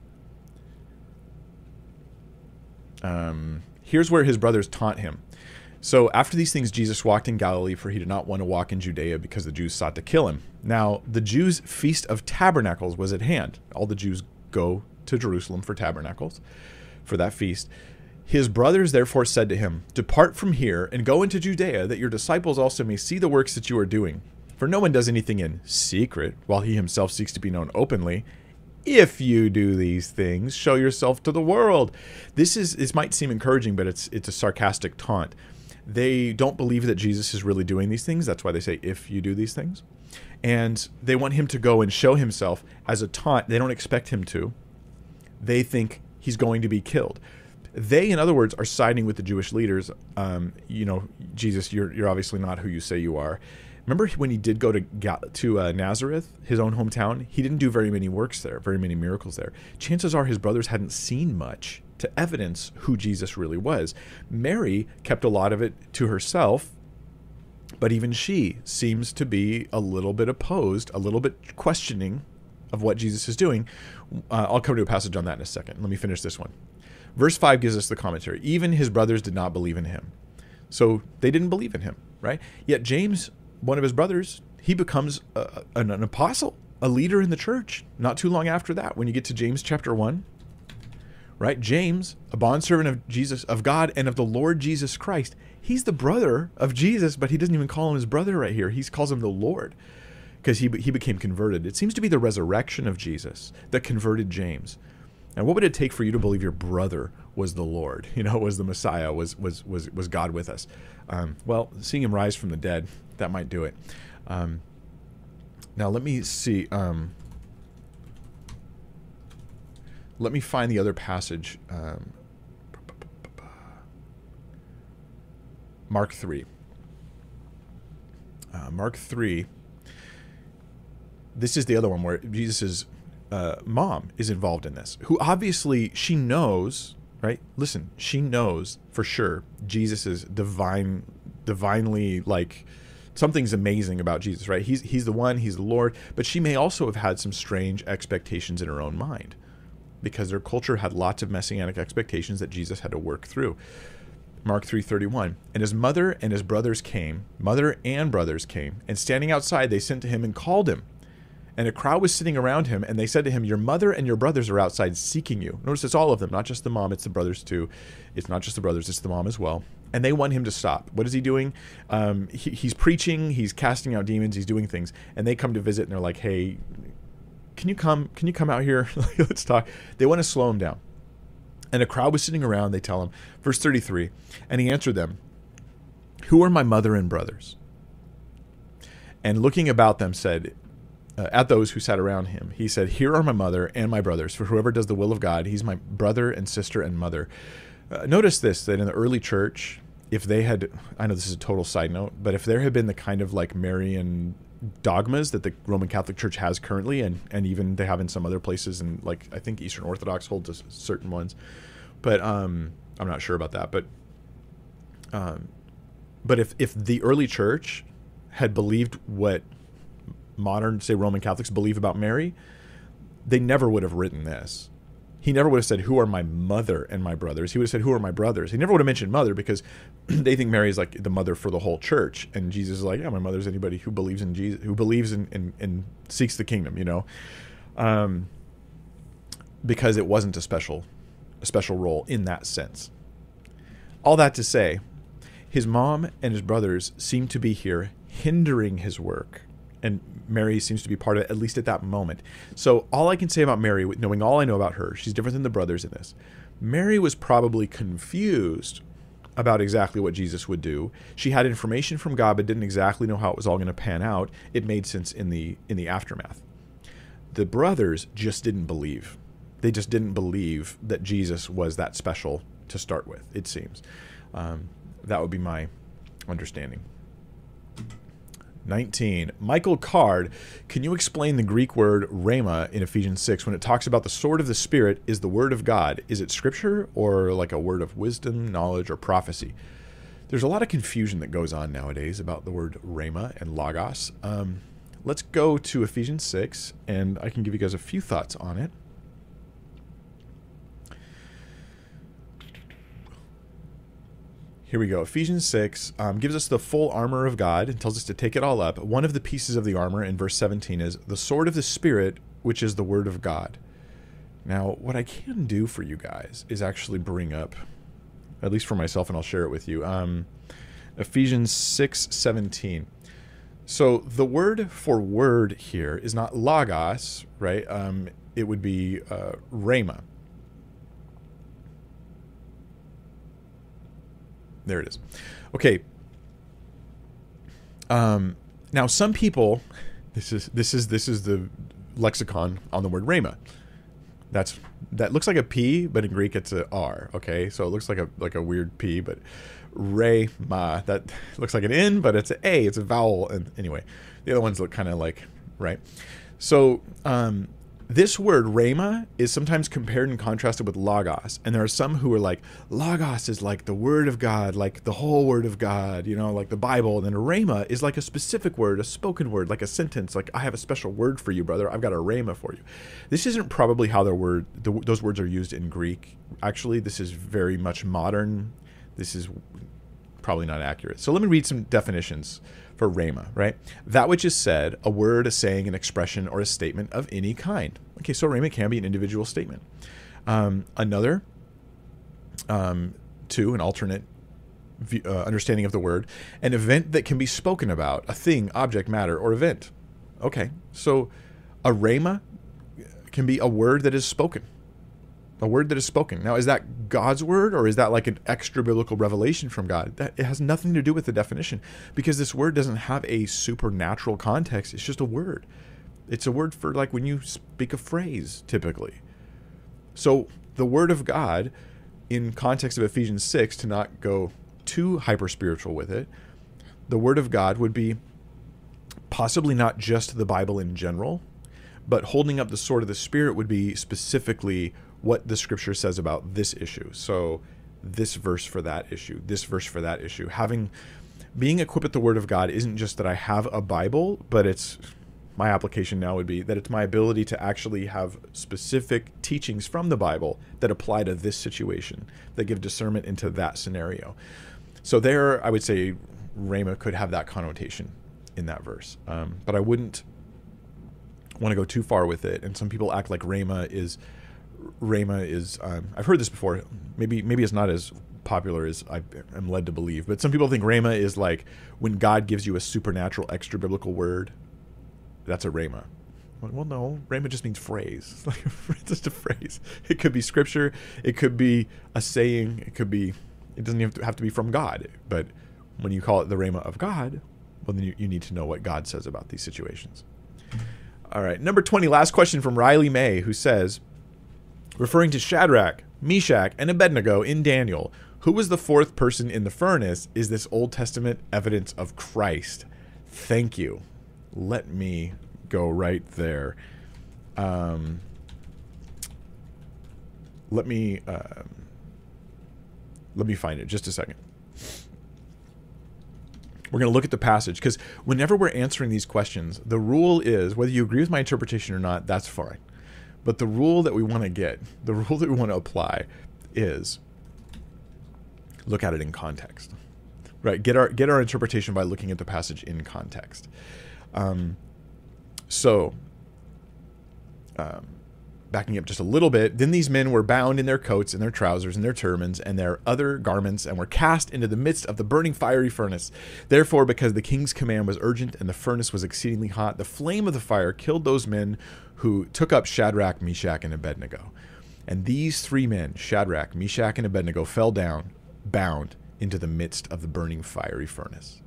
Um, here's where his brothers taunt him. So after these things, Jesus walked in Galilee, for he did not want to walk in Judea because the Jews sought to kill him. Now, the Jews' feast of tabernacles was at hand. All the Jews go to Jerusalem for tabernacles, for that feast. His brothers therefore said to him, Depart from here and go into Judea, that your disciples also may see the works that you are doing. For no one does anything in secret, while he himself seeks to be known openly. If you do these things, show yourself to the world. This is this might seem encouraging, but it's it's a sarcastic taunt they don't believe that Jesus is really doing these things. That's why they say, if you do these things. And they want him to go and show himself as a taunt. They don't expect him to. They think he's going to be killed. They, in other words, are siding with the Jewish leaders. Um, you know, Jesus, you're, you're obviously not who you say you are. Remember when he did go to to uh, Nazareth, his own hometown? He didn't do very many works there, very many miracles there. Chances are his brothers hadn't seen much to evidence who Jesus really was. Mary kept a lot of it to herself, but even she seems to be a little bit opposed, a little bit questioning of what Jesus is doing. Uh, I'll come to a passage on that in a second. Let me finish this one. Verse 5 gives us the commentary. Even his brothers did not believe in him. So they didn't believe in him, right? Yet James, one of his brothers, he becomes a, an, an apostle, a leader in the church not too long after that. When you get to James chapter 1, right? James, a bondservant of Jesus, of God, and of the Lord Jesus Christ. He's the brother of Jesus, but he doesn't even call him his brother right here. He calls him the Lord because he, he became converted. It seems to be the resurrection of Jesus that converted James. And what would it take for you to believe your brother was the Lord? You know, was the Messiah? Was was was was God with us? Um, well, seeing him rise from the dead, that might do it. Um, now let me see. Um, let me find the other passage. Um, Mark 3. Uh, Mark 3. This is the other one where Jesus is uh, mom is involved in this, who obviously she knows, right? Listen, she knows for sure Jesus is divine, divinely like something's amazing about Jesus, right? He's he's the one, he's the Lord, but she may also have had some strange expectations in her own mind because their culture had lots of messianic expectations that Jesus had to work through. Mark 3:31 And his mother and his brothers came mother and brothers came and standing outside they sent to him and called him and a crowd was sitting around him, and they said to him, Your mother and your brothers are outside seeking you. Notice it's all of them, not just the mom, it's the brothers too. It's not just the brothers, it's the mom as well. And they want him to stop. What is he doing? Um, he, he's preaching, he's casting out demons, he's doing things. And they come to visit, and they're like, Hey, can you come? Can you come out here? Let's talk. They want to slow him down. And a crowd was sitting around. They tell him, verse 33, and he answered them, Who are my mother and brothers? And looking about them, said, uh, at those who sat around him. He said, Here are my mother and my brothers. For whoever does the will of God, he's my brother and sister and mother. Uh, notice this that in the early church, if they had, I know this is a total side note, but if there had been the kind of like Marian dogmas that the Roman Catholic Church has currently, and, and even they have in some other places, and like I think Eastern Orthodox hold to certain ones, but um, I'm not sure about that. But um, but if if the early church had believed what modern, say, Roman Catholics believe about Mary, they never would have written this. He never would have said, Who are my mother and my brothers? He would have said, Who are my brothers? He never would have mentioned mother because they think Mary is like the mother for the whole church. And Jesus is like, Yeah, my mother's anybody who believes in Jesus, who believes in and, and seeks the kingdom, you know? Um, because it wasn't a special, a special role in that sense. All that to say, his mom and his brothers seem to be here hindering his work and Mary seems to be part of it, at least at that moment. So all I can say about Mary, knowing all I know about her, she's different than the brothers in this. Mary was probably confused about exactly what Jesus would do. She had information from God, but didn't exactly know how it was all going to pan out. It made sense in the in the aftermath. The brothers just didn't believe. They just didn't believe that Jesus was that special to start with. It seems um, that would be my understanding. 19. Michael Card, can you explain the Greek word rhema in Ephesians 6 when it talks about the sword of the Spirit is the word of God? Is it scripture or like a word of wisdom, knowledge, or prophecy? There's a lot of confusion that goes on nowadays about the word rhema and logos. Um, let's go to Ephesians 6, and I can give you guys a few thoughts on it. Here we go. Ephesians 6 um, gives us the full armor of God and tells us to take it all up. One of the pieces of the armor in verse 17 is the sword of the Spirit, which is the word of God. Now, what I can do for you guys is actually bring up, at least for myself, and I'll share it with you, um, Ephesians 6 17. So the word for word here is not logos, right? Um, it would be uh, rhema. There it is. Okay. Um, now, some people, this is this is this is the lexicon on the word rhema. That's that looks like a P, but in Greek it's a R. Okay, so it looks like a like a weird P, but rhema that looks like an N, but it's an A. It's a vowel. And anyway, the other ones look kind of like right. So um, this word rhema is sometimes compared and contrasted with logos. And there are some who are like logos is like the word of god like the whole word of god you know like the bible. And then rhema is like a specific word a spoken word like a sentence like i have a special word for you brother. I've got a rhema for you. This isn't probably how their word the, those words are used in greek. Actually this is very much modern. This is probably not accurate. So let me read some definitions for rhema, right? That which is said, a word, a saying, an expression, or a statement of any kind. Okay, so rhema can be an individual statement. Um, another, um, two, an alternate view, uh, understanding of the word, an event that can be spoken about, a thing, object, matter, or event. Okay, so a rhema can be a word that is spoken a word that is spoken. Now, is that God's word or is that like an extra biblical revelation from God? That it has nothing to do with the definition because this word doesn't have a supernatural context. It's just a word. It's a word for like when you speak a phrase typically. So, the word of God in context of Ephesians 6 to not go too hyper spiritual with it, the word of God would be possibly not just the Bible in general, but holding up the sword of the Spirit would be specifically what the Scripture says about this issue. So, this verse for that issue, this verse for that issue. Having being equipped with the Word of God isn't just that I have a Bible, but it's my application now would be that it's my ability to actually have specific teachings from the Bible that apply to this situation, that give discernment into that scenario. So there, I would say Rhema could have that connotation in that verse, um, but I wouldn't want to go too far with it. And some people act like Rhema is Rhema is. Um, I've heard this before. Maybe maybe it's not as popular as I am led to believe, but some people think Rhema is like when God gives you a supernatural, extra biblical word that's a rhema. Well, no, rhema just means phrase. It's like it's just a phrase. It could be scripture. It could be a saying. It could be. It doesn't have to, have to be from God. But when you call it the rhema of God, well, then you, you need to know what God says about these situations. All right, number twenty. Last question from Riley May, who says, referring to Shadrach, Meshach, and Abednego in Daniel, who was the fourth person in the furnace? Is this Old Testament evidence of Christ? Thank you let me go right there. Um, let me uh, let me find it just a second. We're going to look at the passage because whenever we're answering these questions, the rule is whether you agree with my interpretation or not, that's fine. But the rule that we want to get, the rule that we want to apply is look at it in context. Right? Get our get our interpretation by looking at the passage in context. Um, so, um, backing up just a little bit, then these men were bound in their coats and their trousers and their turbans and their other garments and were cast into the midst of the burning fiery furnace. Therefore, because the king's command was urgent and the furnace was exceedingly hot, the flame of the fire killed those men who took up Shadrach, Meshach, and Abednego. And these three men, Shadrach, Meshach, and Abednego, fell down, bound, into the midst of the burning fiery furnace.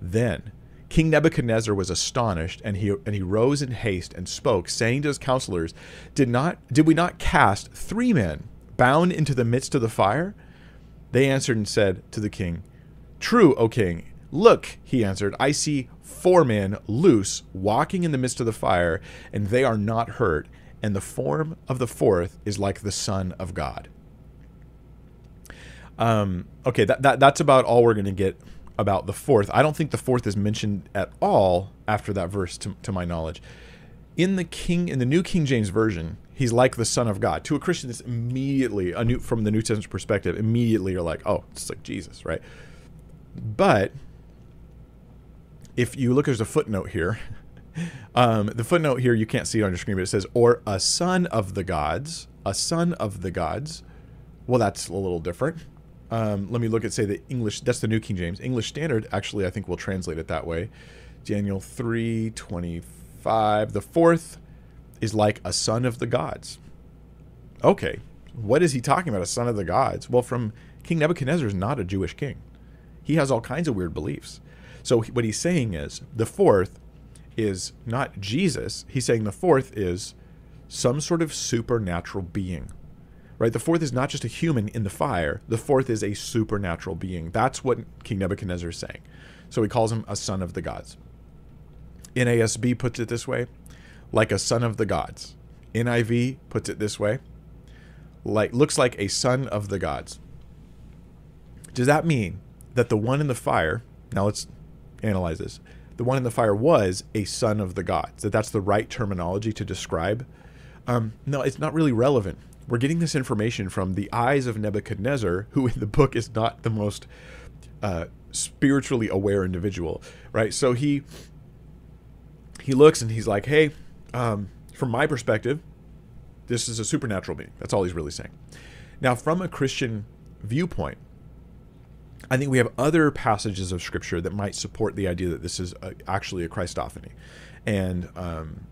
Then King Nebuchadnezzar was astonished, and he and he rose in haste and spoke, saying to his counselors, "Did not did we not cast three men bound into the midst of the fire?" They answered and said to the king, "True, O king. Look," he answered, "I see four men loose walking in the midst of the fire, and they are not hurt, and the form of the fourth is like the Son of God." Um, okay, that, that that's about all we're going to get about the fourth. I don't think the fourth is mentioned at all after that verse, to, to my knowledge. In the King, in the New King James Version, he's like the Son of God. To a Christian, it's immediately a new from the New Testament perspective. Immediately, you're like, oh, it's like Jesus, right? But if you look, there's a footnote here. Um, the footnote here you can't see it on your screen, but it says, "or a son of the gods, a son of the gods." Well, that's a little different. Um, let me look at say the English. That's the New King James English Standard. Actually, I think we'll translate it that way. Daniel three twenty five. The fourth is like a son of the gods. Okay, what is he talking about? A son of the gods? Well, from King Nebuchadnezzar is not a Jewish king. He has all kinds of weird beliefs. So what he's saying is the fourth is not Jesus. He's saying the fourth is some sort of supernatural being right? The fourth is not just a human in the fire, the fourth is a supernatural being. That's what King Nebuchadnezzar is saying. So he calls him a son of the gods. NASB puts it this way like a son of the gods. NIV puts it this way like looks like a son of the gods. Does that mean that the one in the fire, now let's analyze this. The one in the fire was a son of the gods. That that's the right terminology to describe. Um, no, it's not really relevant we're getting this information from the eyes of Nebuchadnezzar, who in the book is not the most uh, spiritually aware individual, right? So he he looks and he's like, "Hey, um, from my perspective, this is a supernatural being." That's all he's really saying. Now, from a Christian viewpoint, I think we have other passages of Scripture that might support the idea that this is a, actually a Christophany, and um,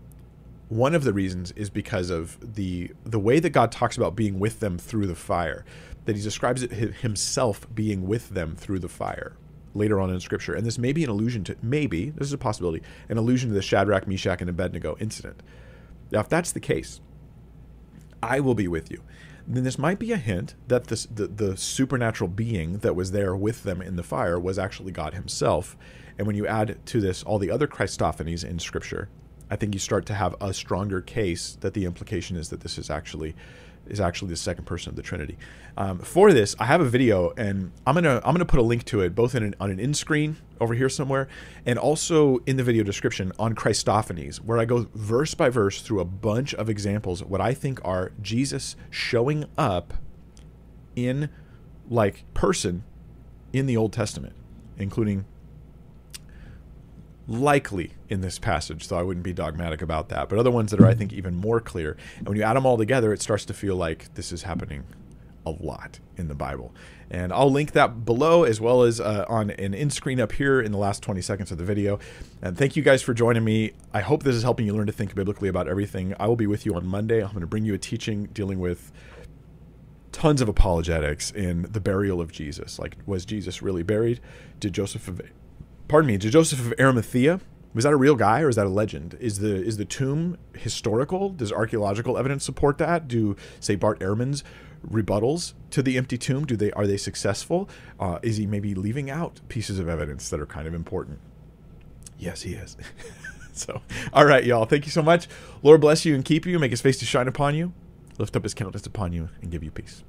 one of the reasons is because of the the way that God talks about being with them through the fire, that He describes it Himself being with them through the fire later on in Scripture, and this may be an allusion to maybe this is a possibility, an allusion to the Shadrach, Meshach, and Abednego incident. Now, if that's the case, I will be with you. Then this might be a hint that this, the the supernatural being that was there with them in the fire was actually God Himself. And when you add to this all the other Christophanies in Scripture, I think you start to have a stronger case that the implication is that this is actually is actually the second person of the Trinity. Um, for this, I have a video, and I'm gonna I'm gonna put a link to it both in an, on an in screen over here somewhere, and also in the video description on Christophanies, where I go verse by verse through a bunch of examples of what I think are Jesus showing up in like person in the Old Testament, including likely in this passage, so I wouldn't be dogmatic about that, but other ones that are, I think, even more clear. And when you add them all together, it starts to feel like this is happening a lot in the Bible. And I'll link that below as well as uh, on an in screen up here in the last 20 seconds of the video. And thank you guys for joining me. I hope this is helping you learn to think biblically about everything. I will be with you on Monday. I'm going to bring you a teaching dealing with tons of apologetics in the burial of Jesus. Like, was Jesus really buried? Did Joseph pardon me, Joseph of Arimathea was that a real guy or is that a legend? Is the is the tomb historical? Does archaeological evidence support that? Do say Bart Ehrman's rebuttals to the empty tomb do they are they successful? Uh, is he maybe leaving out pieces of evidence that are kind of important? Yes, he is. so, all right, y'all. Thank you so much. Lord bless you and keep you. Make His face to shine upon you, lift up His countenance upon you, and give you peace.